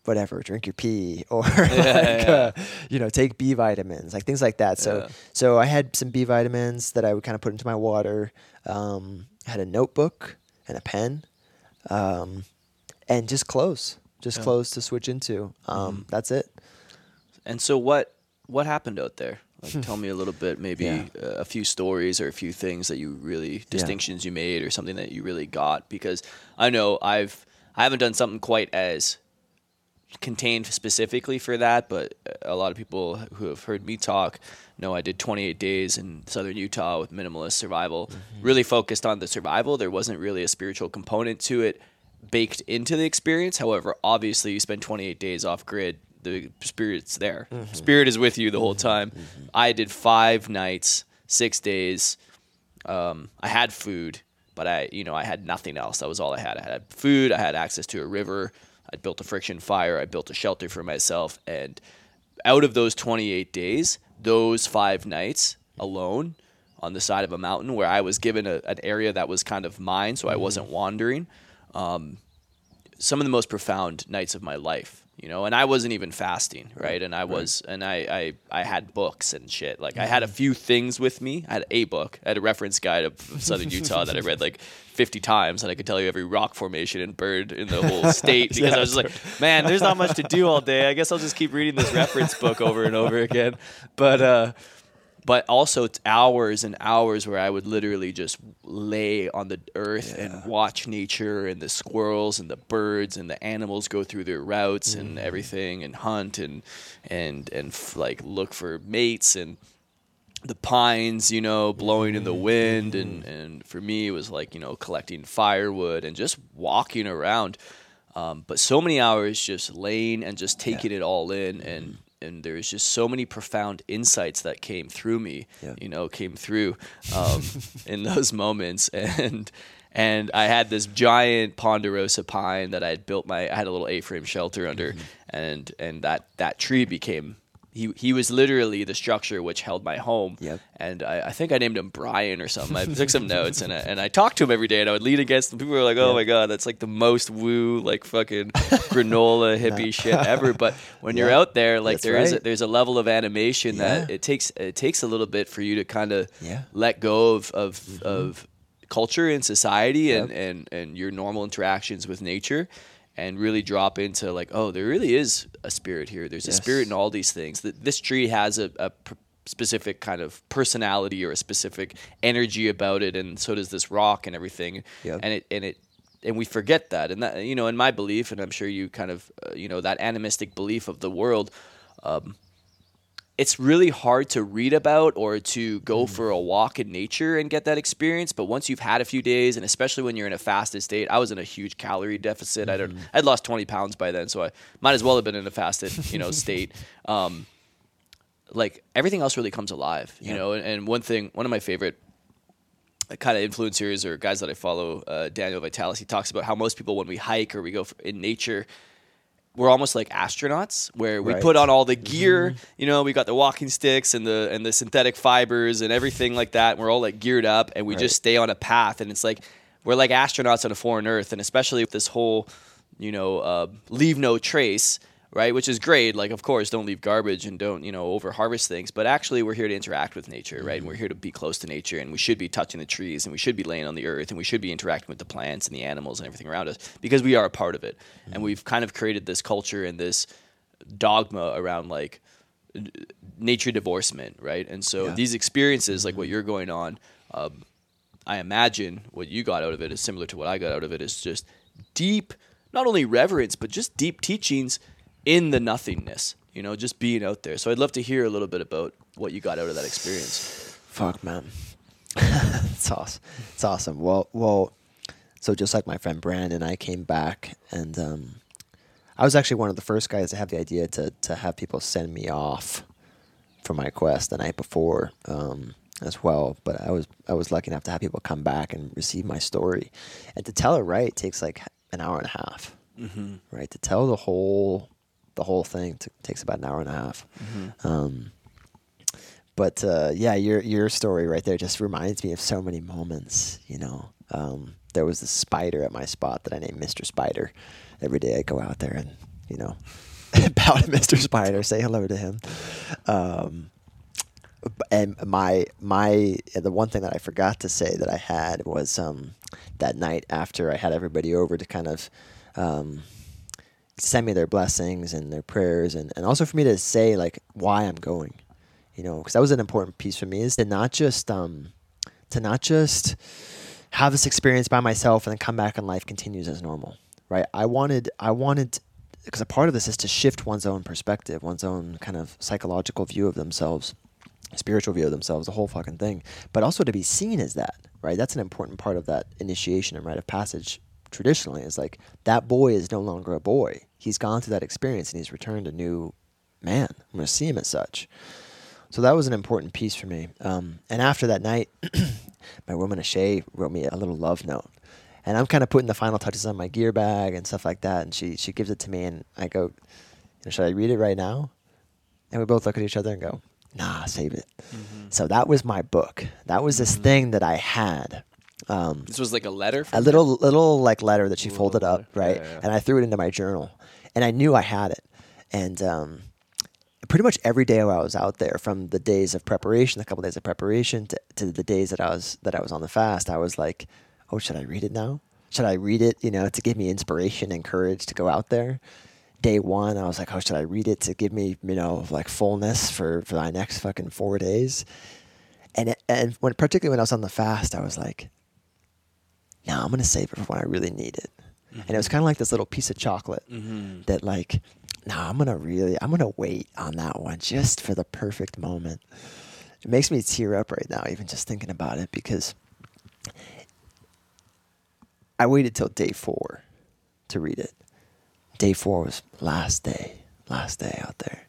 whatever, drink your pee, [laughs] or like, yeah. Uh, you know, take B vitamins, like things like that. So, Yeah. so I had some B vitamins that I would kind of put into my water. Um, I had a notebook and a pen, um, and just clothes, just Yeah. clothes to switch into. Um, That's it. And so what what happened out there? [laughs] Like, tell me a little bit, maybe Yeah. uh, a few stories or a few things that you really distinctions you made or something that you really got. Because I know I've I haven't done something quite as contained specifically for that, but a lot of people who have heard me talk know I did 28 days in southern Utah with minimalist survival, really focused on the survival. There wasn't really a spiritual component to it baked into the experience. However, obviously, you spend 28 days off grid, the spirit's there. Spirit is with you the whole time. I did five nights, six days. Um, I had food, but I, you know, I had nothing else. That was all I had. I had food. I had access to a river. I built a friction fire. I built a shelter for myself. And out of those 28 days, those five nights alone on the side of a mountain where I was given a, an area that was kind of mine, so I wasn't wandering. Um, some of the most profound nights of my life, you know, and I wasn't even fasting, right? And I was, and I, I, I had books and shit. Like I had a few things with me. I had a book. I had a reference guide of Southern Utah that I read like [laughs] 50 times, and I could tell you every rock formation and bird in the whole [laughs] state because I was just like, man, there's not much to do all day. I guess I'll just keep reading this reference book over and over again. But, uh, but also it's hours and hours where I would literally just lay on the earth and watch nature and the squirrels and the birds and the animals go through their routes and mm-hmm. everything and hunt and and and f- like look for mates and the pines, you know, blowing in the mm-hmm. wind. And mm-hmm. and for me it was like, you know, collecting firewood and just walking around. Um, but so many hours just laying and just taking it all in and and there's just so many profound insights that came through me Yeah. you know came through um, [laughs] in those moments and and I had this giant ponderosa pine that I had built my I had a little A-frame shelter under Mm-hmm. and and that that tree became he, he was literally the structure which held my home. Yep. And I, I think I named him Brian or something. I took some notes and I, and I talked to him every day and I would lean against him. People were like, oh my God, that's like the most woo, like fucking granola [laughs] hippie shit ever. But when you're out there, like That's there is a, there's a level of animation that it takes it takes a little bit for you to kind of Yeah. let go of of, mm-hmm. of culture and society and, and and your normal interactions with nature and really drop into like oh there really is a spirit here. There's a spirit in all these things. That this tree has a, a p- specific kind of personality or a specific energy about it and so does this rock and everything. Yep. and it and it and we forget that. And that you know in my belief and i'm sure you kind of uh, you know that animistic belief of the world it's really hard to read about or to go for a walk in nature and get that experience. But once you've had a few days, and especially when you're in a fasted state, I was in a huge calorie deficit. I don't, I'd lost 20 pounds by then, so I might as well have been in a fasted, you know, [laughs] state. Um, like everything else really comes alive, you Yeah. know. And, and one thing, one of my favorite kind of influencers or guys that I follow, uh, Daniel Vitalis, he talks about how most people when we hike or we go in nature, we're almost like astronauts where we Right. put on all the gear you know we got the walking sticks and the and the synthetic fibers and everything like that and we're all like geared up and we Right. just stay on a path and it's like we're like astronauts on a foreign earth and especially with this whole you know, uh, leave no trace, right? Which is great. Like, of course, don't leave garbage and don't, you know, over harvest things. But actually, we're here to interact with nature, right? And we're mm-hmm. here to be close to nature, and we should be touching the trees, and we should be laying on the earth, and we should be interacting with the plants and the animals and everything around us because we are a part of it. And mm-hmm. we've kind of created this culture and this dogma around like nature divorcement, right? And so Yeah. these experiences, like what mm-hmm. you're going on, um, I imagine what you got out of it is similar to what I got out of it. Is just deep, not only reverence, but just deep teachings in the nothingness. You know, just being out there. So I'd love to hear a little bit about what you got out of that experience. Fuck, man. [laughs] it's awesome. It's awesome. Well, well. So just like my friend Brandon, I came back, and um, I was actually one of the first guys to have the idea to to have people send me off for my quest the night before um, as well. But I was I was lucky enough to have people come back and receive my story, and to tell it right takes like an hour and a half. Mm-hmm. Right to tell the whole the whole thing t- takes about an hour and a half. Um, but uh, yeah, your your story right there just reminds me of so many moments. You know, um, there was this spider at my spot that I named Mister Spider. Every day I go out there and you know [laughs] bow to Mister Spider, say hello to him. Um, and my my the one thing that I forgot to say that I had was um, that night after I had everybody over to kind of um, send me their blessings and their prayers and, and also for me to say like why I'm going you know because that was an important piece for me is to not just um to not just have this experience by myself and then come back and life continues as normal right I wanted I wanted because a part of this is to shift one's own perspective one's own kind of psychological view of themselves spiritual view of themselves, the whole fucking thing, but also to be seen as that, right? That's an important part of that initiation and rite of passage traditionally is like that boy is no longer a boy. He's gone through that experience and he's returned a new man. I'm going to see him as such. So that was an important piece for me. Um, and after that night, [clears throat] my woman Ashay wrote me a little love note. And I'm kind of putting the final touches on my gear bag and stuff like that. And she, she gives it to me, and I go, Should I read it right now? And we both look at each other and go, Nah, save it. So that was my book. That was this thing that I had. Um, This was like a letter. A little little like letter that she folded up, right? Yeah, yeah. And I threw it into my journal, and I knew I had it. And um, pretty much every day while I was out there, from the days of preparation, a couple days of preparation, to, to the days that I was that I was on the fast, I was like, "Oh, should I read it now? Should I read it? You know, to give me inspiration and courage to go out there." Day one, I was like, "Oh, should I read it to give me, you know, like fullness for for my next fucking four days?" And and when particularly when I was on the fast, I was like, no, I'm gonna save it for when I really need it. And it was kind of like this little piece of chocolate Mhm. that, like, no, I'm gonna really, I'm gonna wait on that one just for the perfect moment. It makes me tear up right now, even just thinking about it, because I waited till day four to read it. Day four was last day, last day out there,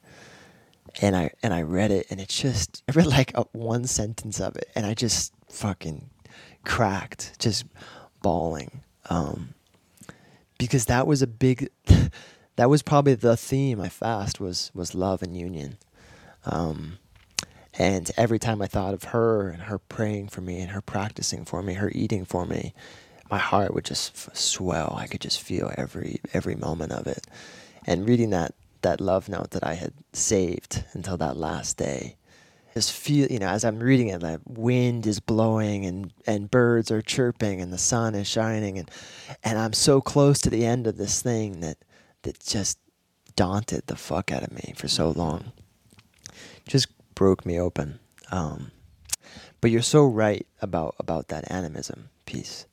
and I and I read it, and it just I read like a, one sentence of it, and I just fucking cracked, just bawling, um, because that was a big, [laughs] that was probably the theme I fast was was love and union, um, and every time I thought of her and her praying for me and her practicing for me, her eating for me, my heart would just swell. I could just feel every every moment of it, and reading that that love note that I had saved until that last day just feel you know as i'm reading it the wind is blowing and and birds are chirping and the sun is shining and and i'm so close to the end of this thing that that just daunted the fuck out of me for so long. Just broke me open. Um but you're so right about about that animism piece.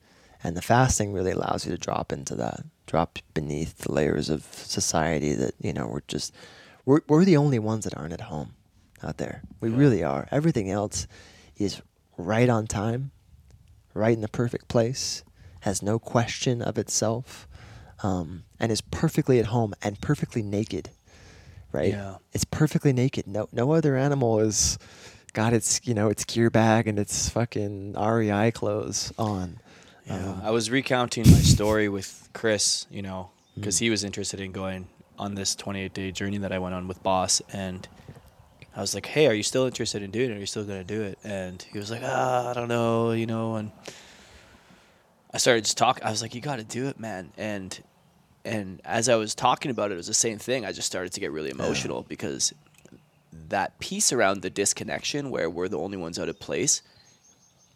And the fasting really allows you to drop into that drop beneath the layers of society that you know we're just we're, we're the only ones that aren't at home out there we Yeah. really are everything else is right on time right in the perfect place has no question of itself um, and is perfectly at home and perfectly naked right Yeah. it's perfectly naked no no other animal is got its you know its gear bag and its fucking REI clothes on Yeah, Um, I was recounting my story with Chris, you know, because Mm. he was interested in going on this 28 day journey that I went on with Boss, and I was like, "Hey, are you still interested in doing it? Are you still gonna do it?" And he was like, "Ah, I don't know, you know." And I started just talking. I was like, "You got to do it, man!" And and as I was talking about it, it was the same thing. I just started to get really emotional because that piece around the disconnection, where we're the only ones out of place,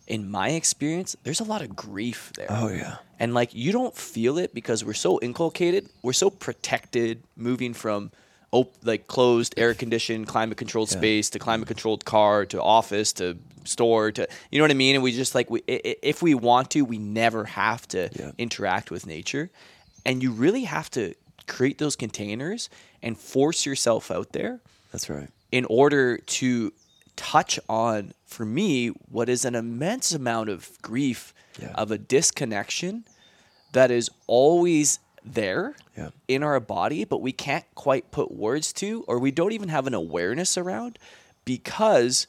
in my experience, there's a lot of grief there. Oh, yeah. And like you don't feel it because we're so inculcated, we're so protected moving from op- like closed, air conditioned, climate controlled Yeah. space to climate controlled car to office to store to you know what I mean? And we just like we if we want to, we never have to Yeah. interact with nature. And you really have to create those containers and force yourself out there That's right. in order to touch on for me what is an immense amount of grief Yeah. of a disconnection that is always there Yeah. in our body but we can't quite put words to or we don't even have an awareness around because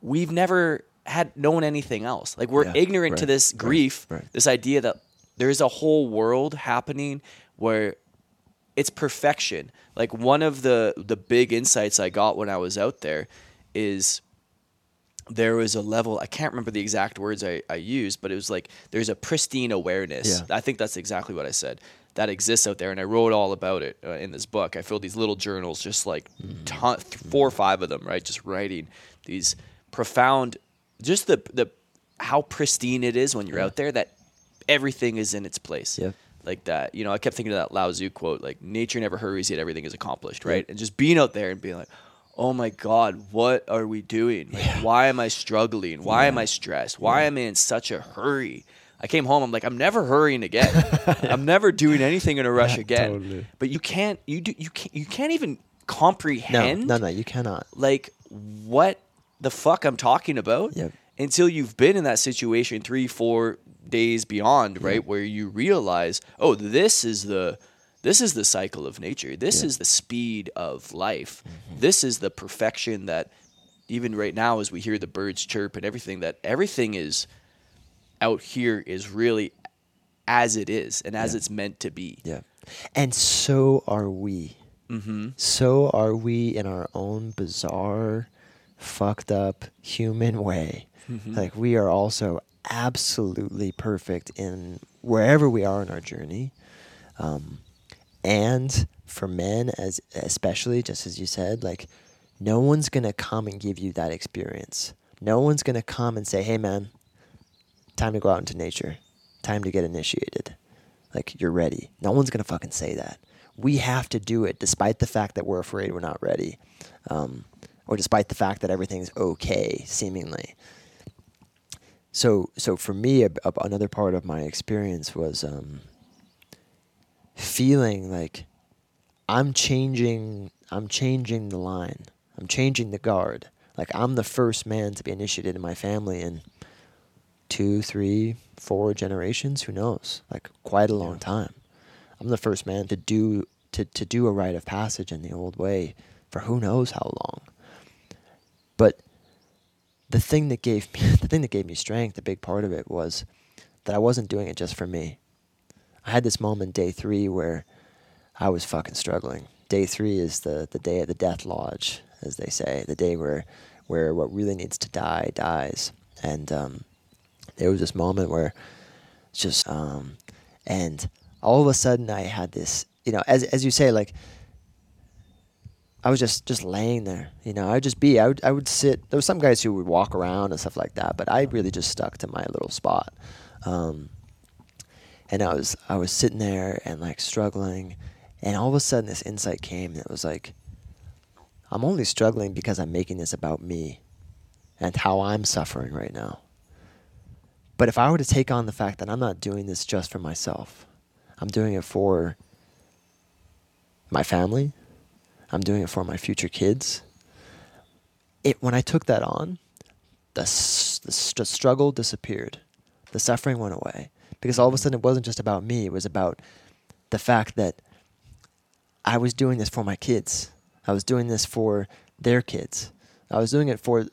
we've never had known anything else like we're Yeah, ignorant to right, this right, grief right. this idea that there's a whole world happening where it's perfection. Like one of the the big insights I got when I was out there is there was a level I can't remember the exact words I, I used, but it was like there's a pristine awareness. Yeah. I think that's exactly what I said. That exists out there, and I wrote all about it uh, in this book. I filled these little journals, just like ton, four or five of them, right? Just writing these profound, just the the how pristine it is when you're out there. That everything is in its place Yep. like that. You know, I kept thinking of that Lao Tzu quote, like nature never hurries, yet everything is accomplished, right? And just being out there and being like, oh my God, what are we doing? Like, why am I struggling? Why am I stressed? Why am I in such a hurry? I came home, I'm like, I'm never hurrying again. [laughs] I'm never doing anything in a rush again. totally. But you can't you do you can't you can't even No, comprehend no, no, no, you cannot. like what the fuck I'm talking about Yep. until you've been in that situation three, four days beyond, right? Where you realize, oh, this is the this is the cycle of nature. This is the speed of life. Mm-hmm. This is the perfection that even right now as we hear the birds chirp and everything, that everything is out here is really as it is and as it's meant to be. Yeah. And so are we. Mm-hmm. So are we in our own bizarre, fucked up human way. Like we are also absolutely perfect in wherever we are in our journey. Um, and for men, as especially just as you said, like no one's gonna come and give you that experience. No one's gonna come and say, "Hey, man, time to go out into nature, time to get initiated. Like you're ready. No one's gonna fucking say that. We have to do it, despite the fact that we're afraid we're not ready, um, or despite the fact that everything's okay, seemingly. So, so for me, a, a- another part of my experience was um, feeling like I'm changing. I'm changing the line. I'm changing the guard. Like I'm the first man to be initiated in my family, and two, three, four generations, who knows? Like quite a long time. I'm the first man to do to, to do a rite of passage in the old way for who knows how long. But the thing that gave me [laughs] the thing that gave me strength, a big part of it was that I wasn't doing it just for me. I had this moment day three where I was fucking struggling. Day three is the, the day of the death lodge, as they say, the day where where what really needs to die dies. And um, there was this moment where it's just um, and all of a sudden I had this, you know, as as you say, like I was just just laying there, you know. I'd just be, I would I would sit. There was some guys who would walk around and stuff like that, but I really just stuck to my little spot. Um, and I was I was sitting there and like struggling, and all of a sudden this insight came, and it was like, I'm only struggling because I'm making this about me, and how I'm suffering right now. But if I were to take on the fact that I'm not doing this just for myself, I'm doing it for my family, I'm doing it for my future kids. It when I took that on, the, s- the struggle disappeared, the suffering went away because all of a sudden it wasn't just about me. It was about the fact that I was doing this for my kids. I was doing this for their kids. I was doing it for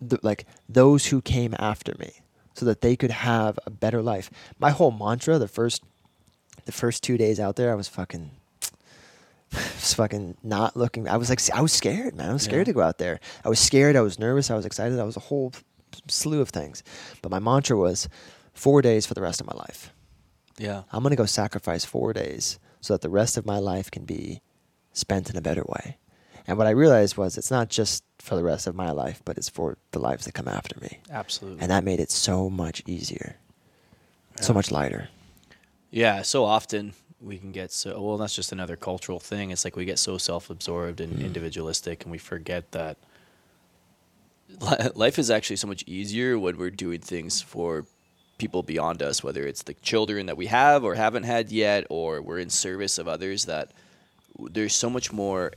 the, like those who came after me, so that they could have a better life. My whole mantra, the first, the first two days out there, I was fucking [sighs] was fucking not looking. I was like, I was scared, man. I was scared Yeah. to go out there. I was scared. I was nervous. I was excited. I was a whole slew of things. But my mantra was four days for the rest of my life. Yeah. I'm going to go sacrifice four days so that the rest of my life can be spent in a better way. And what I realized was it's not just for the rest of my life, but it's for the lives that come after me. Absolutely. And that made it so much easier, so much lighter. Yeah, so often we can get so well. That's just another cultural thing. It's like we get so self-absorbed and Mm. individualistic, and we forget that life is actually so much easier when we're doing things for people beyond us, whether it's the children that we have or haven't had yet, or we're in service of others. That there's so much more.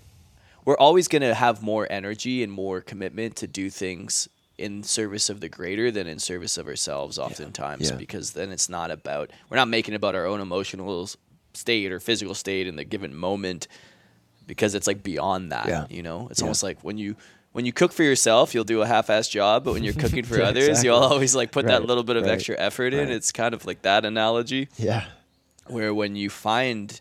We're always going to have more energy and more commitment to do things in service of the greater than in service of ourselves oftentimes Yeah. because then it's not about we're not making about our own emotional state or physical state in the given moment because it's like beyond that Yeah. you know it's Yeah. almost like when you when you cook for yourself you'll do a half-assed job but when you're [laughs] cooking for Yeah, others exactly. you'll always like put that little bit of right, extra effort in right. it's kind of like that analogy Yeah. where when you find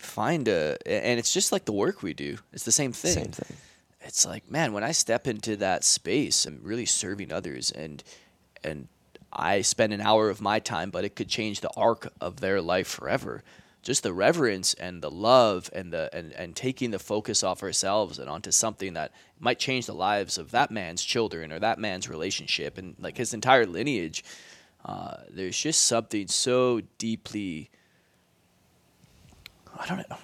find a and it's just like the work we do. It's the same thing. Same thing. it's like man when i step into that space i'm really serving others and and i spend an hour of my time but it could change the arc of their life forever. Just the reverence and the love and the and, and taking the focus off ourselves and onto something that might change the lives of that man's children or that man's relationship and like his entire lineage. Uh, there's just something so deeply i don't know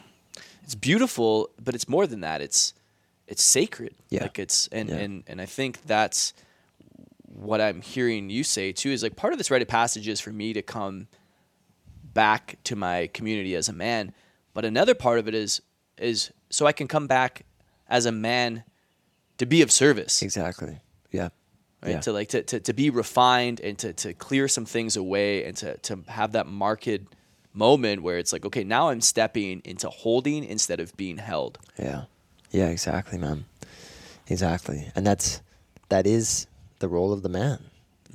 it's beautiful but it's more than that it's it's sacred Yeah. like it's and Yeah. and and i think that's what i'm hearing you say too is like part of this rite of passage is for me to come back to my community as a man but another part of it is is so i can come back as a man to be of service Exactly. Yeah. right? Yeah. To like to, to, to be refined and to, to clear some things away and to, to have that marked moment where it's like, okay, now I'm stepping into holding instead of being held. Yeah. Yeah, exactly, man. Exactly. And that's that is the role of the man.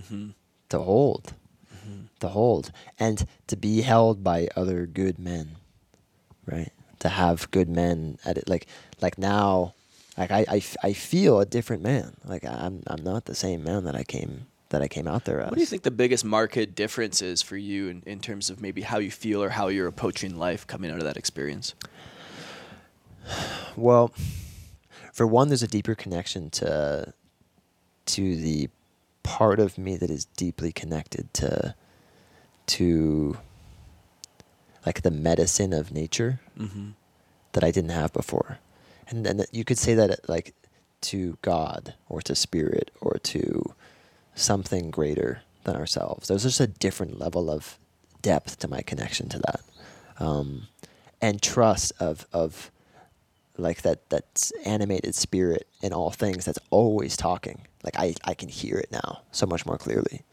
Mm-hmm. To hold. Mm-hmm. To hold. And to be held by other good men. Right? To have good men at it like like now like I, I, f- I feel a different man. Like I'm I'm not the same man that I came that I came out there as. What do you think the biggest market difference is for you in, in terms of maybe how you feel or how you're approaching life coming out of that experience? [sighs] Well, for one, there's a deeper connection to to the part of me that is deeply connected to to like the medicine of nature Mm-hmm. that I didn't have before, and then you could say that like to God or to spirit or to something greater than ourselves. There's just a different level of depth to my connection to that, um, and trust of of like that that animated spirit in all things that's always talking. Like I I can hear it now so much more clearly.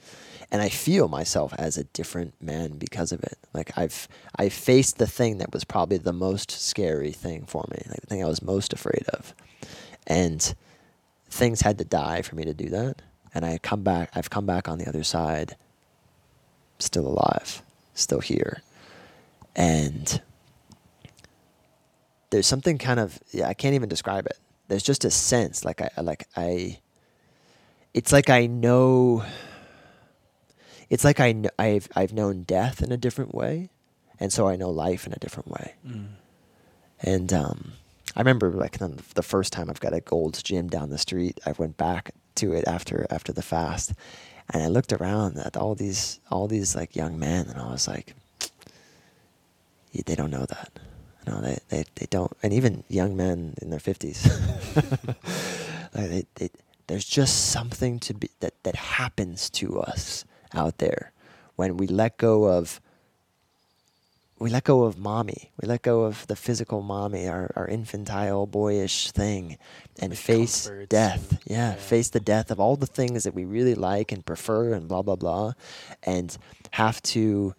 And I feel myself as a different man because of it. Like I've I faced the thing that was probably the most scary thing for me, like the thing I was most afraid of. And things had to die for me to do that. And I come back I've come back on the other side still alive, still here. And there's something kind of yeah, I can't even describe it. There's just a sense like I like I it's like I know it's like I kn- I've I've known death in a different way and so I know life in a different way. And um I remember like the the first time I've got a Gold's Gym down the street, I went back to it after after the fast and I looked around at all these all these like young men and I was like they don't know that. No, they, they, they don't. And even young men in their 50s. [laughs] like they, they, there's just something to be that, that happens to us out there when we let go of we let go of mommy. We let go of the physical mommy, our, our infantile, boyish thing, and face death. and- yeah, yeah. face the death of all the things that we really like and prefer, and blah blah blah, and have to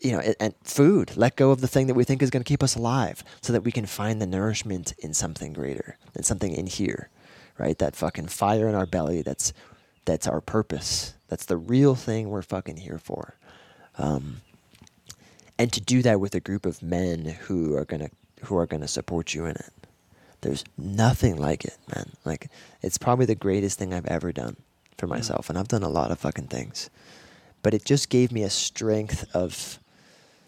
you know, and, and food. Let go of the thing that we think is going to keep us alive, so that we can find the nourishment in something greater, in something in here, right? That fucking fire in our belly. That's that's our purpose. That's the real thing we're fucking here for. Um, and to do that with a group of men who are gonna who are gonna support you in it. There's nothing like it, man. Like it's probably the greatest thing I've ever done for myself, and I've done a lot of fucking things, but it just gave me a strength of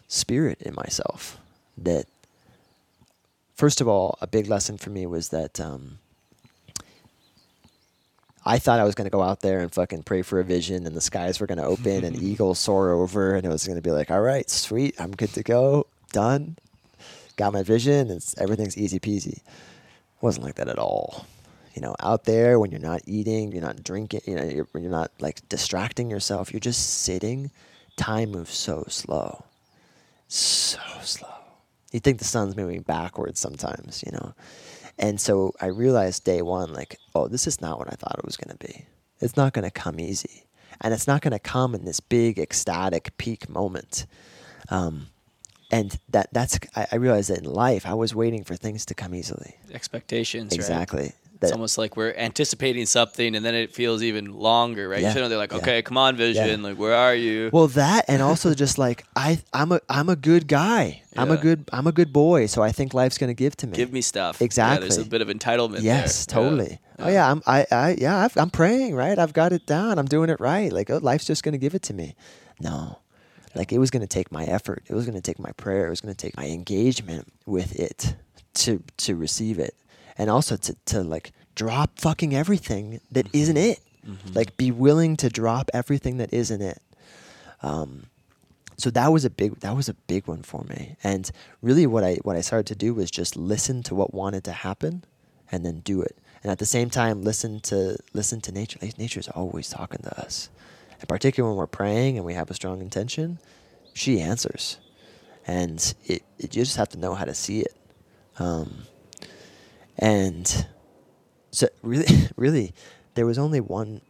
spirit in myself that first of all, a big lesson for me was that um, I thought I was going to go out there and fucking pray for a vision, and the skies were going to open, and [laughs] eagles soar over, and it was going to be like, all right, sweet, I'm good to go, done, got my vision, and it's, everything's easy peasy. It wasn't like that at all. You know, out there when you're not eating, you're not drinking, you know, you're, you're not like distracting yourself. You're just sitting. Time moves so slow, so slow. You think the sun's moving backwards sometimes, you know. And so I realized day one, like, oh, this is not what I thought it was going to be. It's not going to come easy. And it's not going to come in this big, ecstatic peak moment. Um, and that that's I, I realized that in life, I was waiting for things to come easily. Expectations, right? Exactly. It's almost like we're anticipating something, and then it feels even longer, right? Yeah. You know, they're like, Yeah. "Okay, come on, vision. Like, where are you?" Well, that and also [laughs] just like I, I'm a, I'm a good guy. I'm a good, I'm a good boy. So I think life's gonna give to me. Give me stuff. Yeah, Exactly. there's a bit of entitlement. Yes, there. Yeah. totally. Oh yeah, I'm, I, I, yeah, I've, I'm praying, right? I've got it down. I'm doing it right. Like, oh, life's just gonna give it to me. No, like it was gonna take my effort. It was gonna take my prayer. It was gonna take my engagement with it to to receive it, and also to to like drop fucking everything that Mm-hmm. isn't it. Like, be willing to drop everything that isn't it. Um, so that was a big that was a big one for me. And really what i what i started to do was just listen to what wanted to happen and then do it. And at the same time listen to listen to nature. Nature's always talking to us. And particularly when we're praying and we have a strong intention she answers. And it, it you just have to know how to see it. Um, and so [laughs] really really there was only one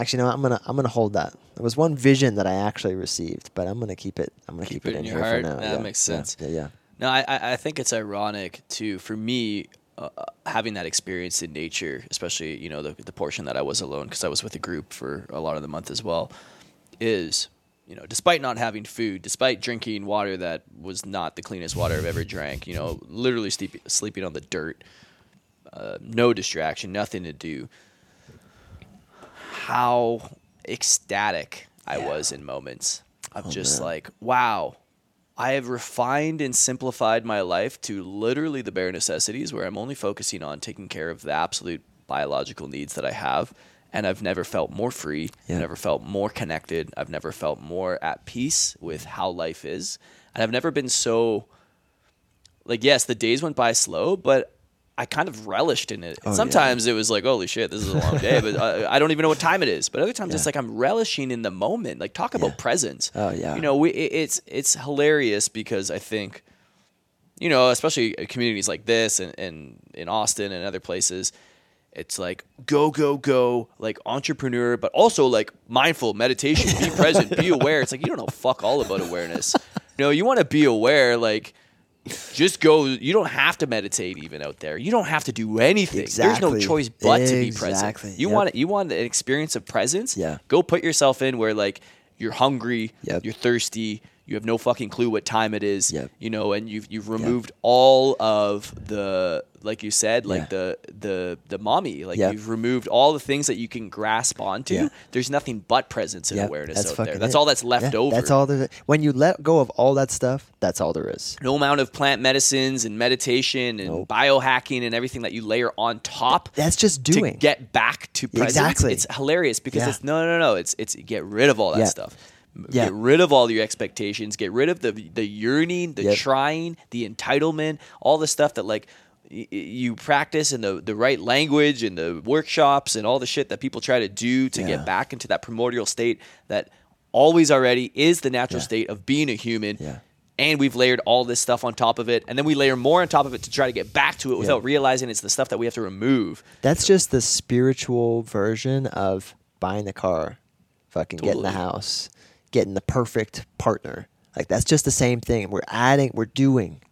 Actually, no. I'm gonna I'm gonna hold that. There was one vision that I actually received, but I'm gonna keep it. I'm gonna keep, Keep it in in your here heart? for now. That yeah, makes sense. Yeah, yeah. No, I, I I think it's ironic too for me uh, uh, having that experience in nature, especially you know the the portion that I was alone because I was with a group for a lot of the month as well, is you know despite not having food, despite drinking water that was not the cleanest water I've ever drank, you know, literally sleep, sleeping on the dirt, uh, no distraction, nothing to do. How ecstatic I Yeah. was in moments of Oh, just man. like, wow, I have refined and simplified my life to literally the bare necessities where I'm only focusing on taking care of the absolute biological needs that I have. And I've never felt more free. Yeah. I've never felt more connected. I've never felt more at peace with how life is. And I've never been so, like, yes, the days went by slow, but I kind of relished in it. Oh, yeah. Sometimes it was like, holy shit, this is a long day, but I, I don't even know what time it is. But other times it's like I'm relishing in the moment. Like, talk about Yeah. presence. Oh, yeah. You know, we, it, it's it's hilarious because I think, you know, especially communities like this and, and in Austin and other places, it's like go go go, like entrepreneur, but also like mindful meditation, be [laughs] present, be aware. It's like you don't know fuck all about awareness. You know, you want to be aware, like. Just go. You don't have to meditate even out there. You don't have to do anything. There's no choice but to be present. Exactly. You Yep. want you want an experience of presence. Yeah. Go put yourself in where like you're hungry, Yep. you're thirsty, you have no fucking clue what time it is. Yep. You know, and you've you've removed all of the like you said, like Yeah. the the the mommy. Like Yep. you've removed all the things that you can grasp onto. Yeah. There's nothing but presence and awareness that's out there. That's it. all that's left Yeah, over. That's all there. When you let go of all that stuff, that's all there is. no amount of plant medicines and meditation and Nope. biohacking and everything that you layer on top That's just to doing. get back to presence. Exactly. It's hilarious because it's no, no, no. It's it's get rid of all that stuff. Yeah. Get rid of all your expectations. Get rid of the the yearning, the Yep. trying, the entitlement, all the stuff that like y- you practice in the the right language and the workshops and all the shit that people try to do to Yeah. get back into that primordial state that always already is the natural Yeah. state of being a human. Yeah. And we've layered all this stuff on top of it, and then we layer more on top of it to try to get back to it without realizing it's the stuff that we have to remove. That's just the spiritual version of buying the car, fucking getting the house, getting the perfect partner. Like that's just the same thing. We're adding, we're doing,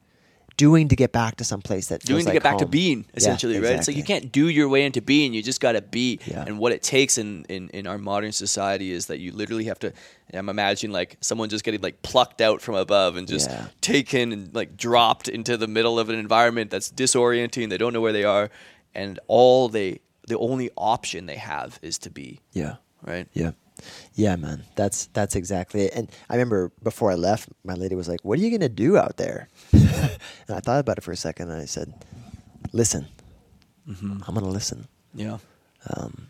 doing to get back to some place that doing to like get back to home. being Yeah, essentially right it's like you can't do your way into being you just got to be Yeah. and what it takes in, in in our modern society is that you literally have to i'm imagining like someone just getting like plucked out from above and just Yeah. taken and like dropped into the middle of an environment that's disorienting they don't know where they are and all they the only option they have is to be Yeah, right yeah, Yeah, man. That's that's exactly it. And I remember before I left, my lady was like, "What are you gonna do out there?" [laughs] and I thought about it for a second, and I said, "Listen. Mm-hmm. I'm gonna listen." Yeah. Um,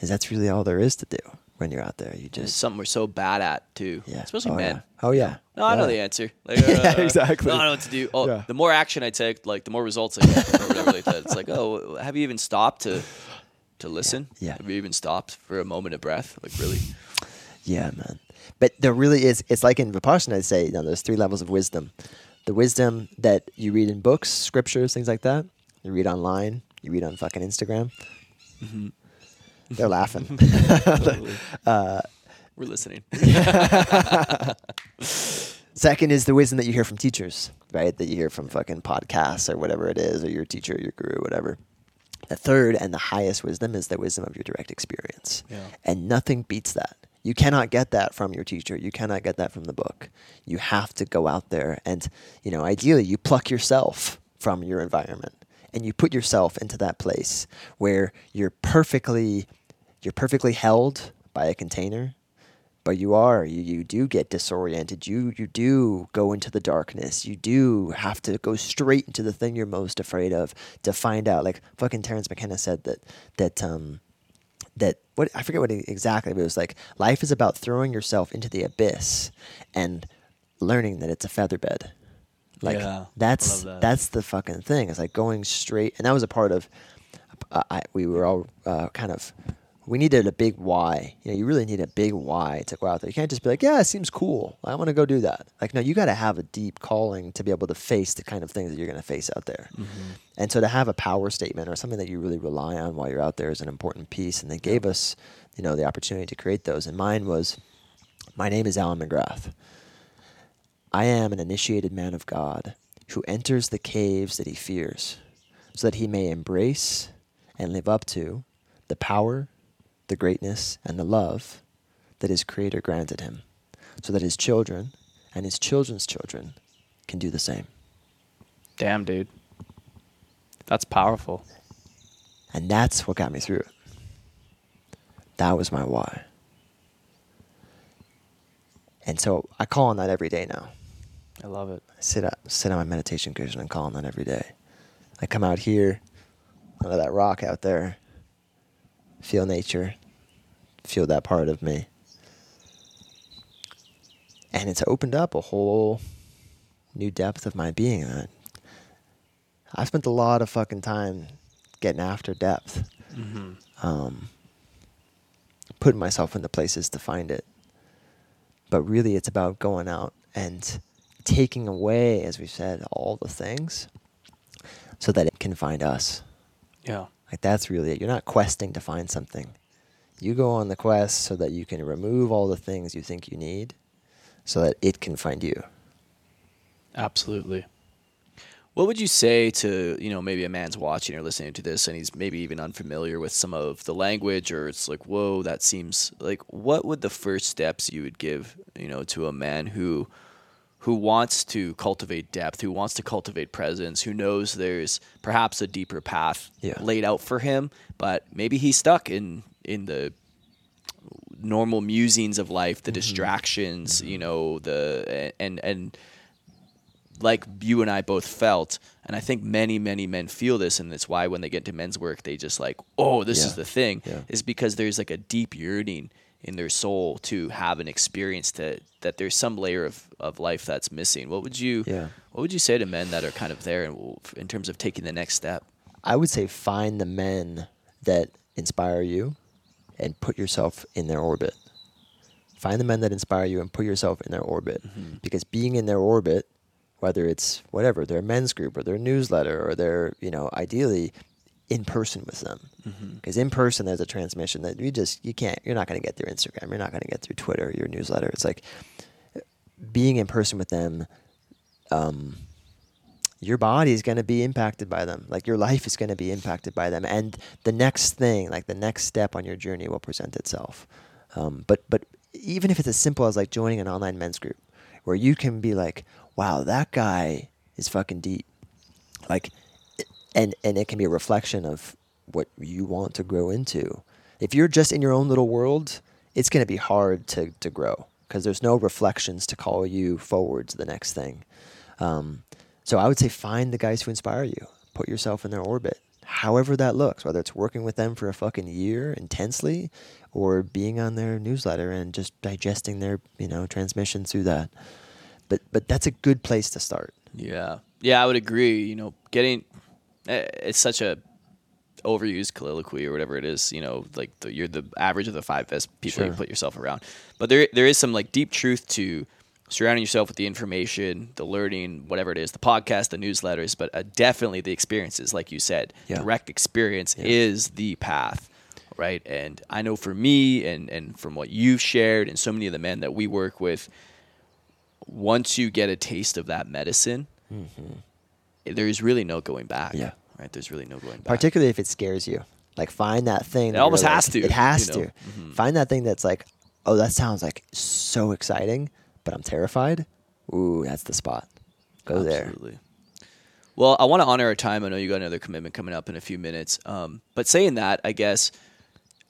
that's really all there is to do when you're out there. You It's just something we're so bad at too. yeah, Especially oh, men. Yeah. Oh yeah. No, I know the answer. [laughs] Like, Yeah, uh, exactly. No, I know what to do. Oh, Yeah. the more action I take, like the more results I get, or whatever like that. It's like, oh, have you even stopped to to listen? Yeah. Have you even stopped for a moment of breath? Like, really? Yeah, man. But there really is. It's like in Vipassana, I say, you know, there's three levels of wisdom. The wisdom that you read in books, scriptures, things like that. You read online. You read on fucking Instagram. Mm-hmm. They're laughing. [laughs] [laughs] We're listening. [laughs] Second is the wisdom that you hear from teachers, right? That you hear from fucking podcasts or whatever it is, or your teacher, your guru, whatever. The third and the highest wisdom is the wisdom of your direct experience. Yeah. And nothing beats that. You cannot get that from your teacher. You cannot get that from the book. You have to go out there and, you know, ideally you pluck yourself from your environment and you put yourself into that place where you're perfectly you're perfectly held by a container but you are you, you do get disoriented. You you do go into the darkness. You do have to go straight into the thing you're most afraid of to find out. Like fucking Terence McKenna said that that um that what I forget what it exactly but it was like life is about throwing yourself into the abyss and learning that it's a featherbed like Yeah, that's that. that's the fucking thing. It's like going straight and that was a part of uh, I, we were all uh, kind of we needed a big why. You know, you really need a big why to go out there. You can't just be like, yeah, it seems cool. I want to go do that. Like, no, you got to have a deep calling to be able to face the kind of things that you're going to face out there. Mm-hmm. And so to have a power statement or something that you really rely on while you're out there is an important piece. And they gave us, you know, the opportunity to create those. And mine was, my name is Allan McGrath. I am an initiated man of God who enters the caves that he fears so that he may embrace and live up to the power, the greatness, and the love that his Creator granted him, so that his children and his children's children can do the same. Damn, dude. That's powerful. And that's what got me through it. That was my why. And so I call on that every day now. I love it. I sit up, sit on my meditation cushion and call on that every day. I come out here, under that rock out there, feel nature, feel that part of me. And it's opened up a whole new depth of my being. I- I've spent a lot of fucking time getting after depth, um, putting myself into places to find it. But really, it's about going out and taking away, as we said, all the things so that it can find us. Yeah. Like that's really it. You're not questing to find something. You go on the quest so that you can remove all the things you think you need so that it can find you. Absolutely. What would you say to, you know, maybe a man's watching or listening to this and he's maybe even unfamiliar with some of the language or it's like, whoa, that seems like what would the first steps you would give, you know, to a man who who wants to cultivate depth, who wants to cultivate presence, who knows there's perhaps a deeper path Yeah. laid out for him, but maybe he's stuck in in the normal musings of life, the mm-hmm. distractions, mm-hmm. you know, the and and like you and I both felt, and I think many, many men feel this, and it's why when they get to men's work, they just like, oh, this Yeah. is the thing, Yeah. is because there's like a deep yearning in their soul to have an experience that that there's some layer of, of life that's missing. What would you Yeah. What would you say to men that are kind of there in, in terms of taking the next step? I would say find the men that inspire you and put yourself in their orbit. Find the men that inspire you and put yourself in their orbit. Mm-hmm. Because being in their orbit, whether it's whatever, their men's group or their newsletter or their, you know, ideally in person with them. Because in person there's a transmission that you just you can't you're not gonna get through Instagram, you're not gonna get through Twitter, your newsletter. It's like being in person with them um, your body is going to be impacted by them. Like your life is going to be impacted by them, and the next thing, like the next step on your journey, will present itself. Um, but but even if it's as simple as like joining an online men's group, where you can be like, "Wow, that guy is fucking deep," like, and and it can be a reflection of what you want to grow into. If you're just in your own little world, it's going to be hard to, to grow because there's no reflections to call you forward to the next thing. Um, so I would say find the guys who inspire you. Put yourself in their orbit, however that looks, whether it's working with them for a fucking year intensely or being on their newsletter and just digesting their, you know, transmissions through that. But but that's a good place to start. Yeah, yeah, I would agree. You know, getting it's such a overused colloquy or whatever it is. You know, like the, you're the average of the five best people you put yourself around. But there there is some like deep truth to surrounding yourself with the information, the learning, whatever it is, the podcast, the newsletters, but uh, definitely the experiences, like you said, Yeah. direct experience is the path. Right. And I know for me and, and from what you've shared and so many of the men that we work with, once you get a taste of that medicine, there's really no going back. Yeah. Right. There's really no going back. particularly if it scares you. Like find that thing. that almost has like- to, It has you know? Mm-hmm. to. Find that thing that's like, oh, that sounds like so exciting, but I'm terrified. Ooh, that's the spot. Go there. Absolutely. Well, I want to honor our time. I know you got another commitment coming up in a few minutes. Um, but saying that, I guess,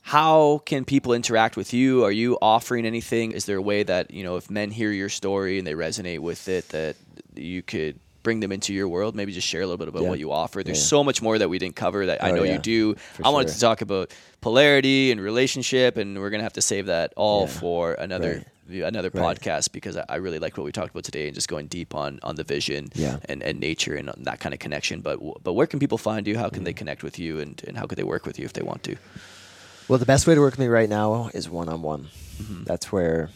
how can people interact with you? Are you offering anything? Is there a way that you know, if men hear your story and they resonate with it, that you could bring them into your world? Maybe just share a little bit about Yeah. what you offer. There's Yeah. so much more that we didn't cover that I Oh, know yeah. you do. For I wanted sure. to talk about polarity and relationship, and we're gonna have to save that all for another. Right. Another Right. podcast because I I really like what we talked about today and just going deep on on the vision and, and nature and that kind of connection. But but where can people find you? How can Mm. they connect with you? And, and how could they work with you if they want to? Well, the best way to work with me right now is one on one. That's where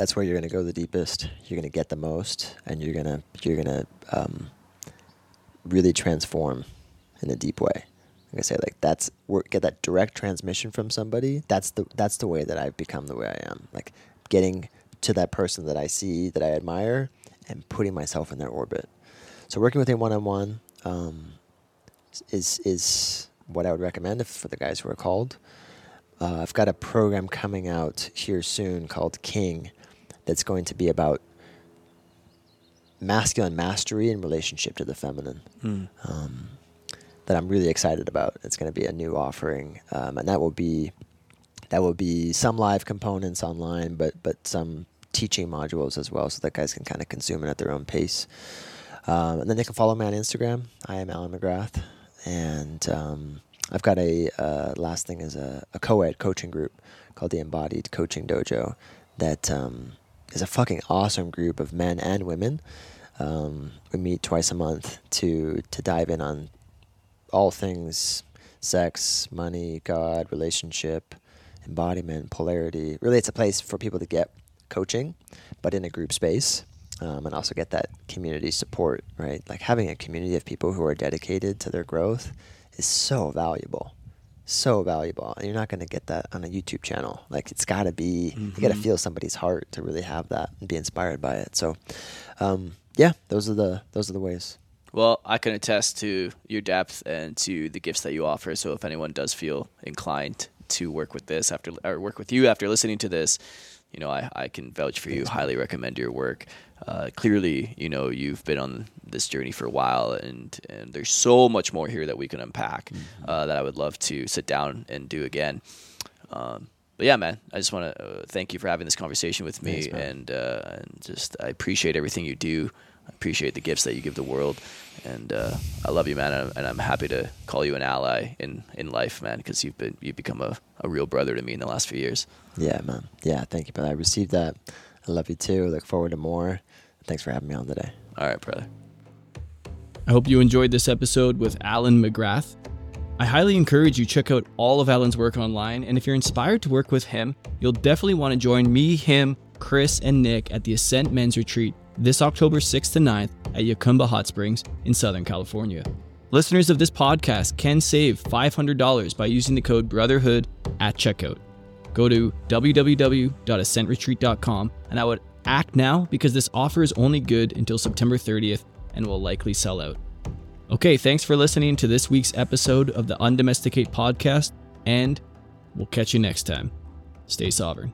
that's where you're going to go the deepest. You're going to get the most, and you're gonna you're gonna um, really transform in a deep way. Like I say, like that's get that direct transmission from somebody. That's the that's the way that I've become the way I am. Like getting to that person that I see that I admire and putting myself in their orbit. So working with him one on one is is what I would recommend for the guys who are called. Uh, I've got a program coming out here soon called King that's going to be about masculine mastery in relationship to the feminine um, that I'm really excited about. It's going to be a new offering, um, and that will be that will be some live components online, but but some teaching modules as well, so that guys can kind of consume it at their own pace. Um, and then they can follow me on Instagram. I am Allan McGrath, and um, I've got a uh, last thing is a, a co-ed coaching group called the Embodied Coaching Dojo that um, is a fucking awesome group of men and women. Um, we meet twice a month to to dive in on all things sex, money, God, relationship, embodiment, polarity. Really, it's a place for people to get coaching, but in a group space, um, and also get that community support, right? Like having a community of people who are dedicated to their growth is so valuable. So valuable. And you're not going to get that on a YouTube channel. Like, it's got to be, you got to feel somebody's heart to really have that and be inspired by it. So, um, yeah, those are the those are the ways. Well, I can attest to your depth and to the gifts that you offer. So if anyone does feel inclined to work with this after or work with you after listening to this, you know, I, I can vouch for you. Highly recommend your work. Uh, clearly, you know, you've been on this journey for a while, and and there's so much more here that we can unpack uh, that I would love to sit down and do again. Um, but yeah, man, I just want to uh, thank you for having this conversation with me, Thanks, and uh, and just I appreciate everything you do. I appreciate the gifts that you give the world, and uh, I love you, man. And I'm, and I'm happy to call you an ally in, in life, man, because you've been you've become a, a real brother to me in the last few years. Yeah, man. Yeah, thank you, brother. I received that. I love you too. Look forward to more. Thanks for having me on today. All right, brother. I hope you enjoyed this episode with Allan McGrath. I highly encourage you check out all of Allan's work online, and if you're inspired to work with him, you'll definitely want to join me, him, Chris, and Nick at the Ascent Men's Retreat this October 6th to 9th at Jacumba Hot Springs in Southern California. Listeners of this podcast can save $500 by using the code BROTHERHOOD at checkout. Go to www.ascentretreat.com and I would act now because this offer is only good until September 30th and will likely sell out. Okay, thanks for listening to this week's episode of the Undomesticate podcast, and we'll catch you next time. Stay sovereign.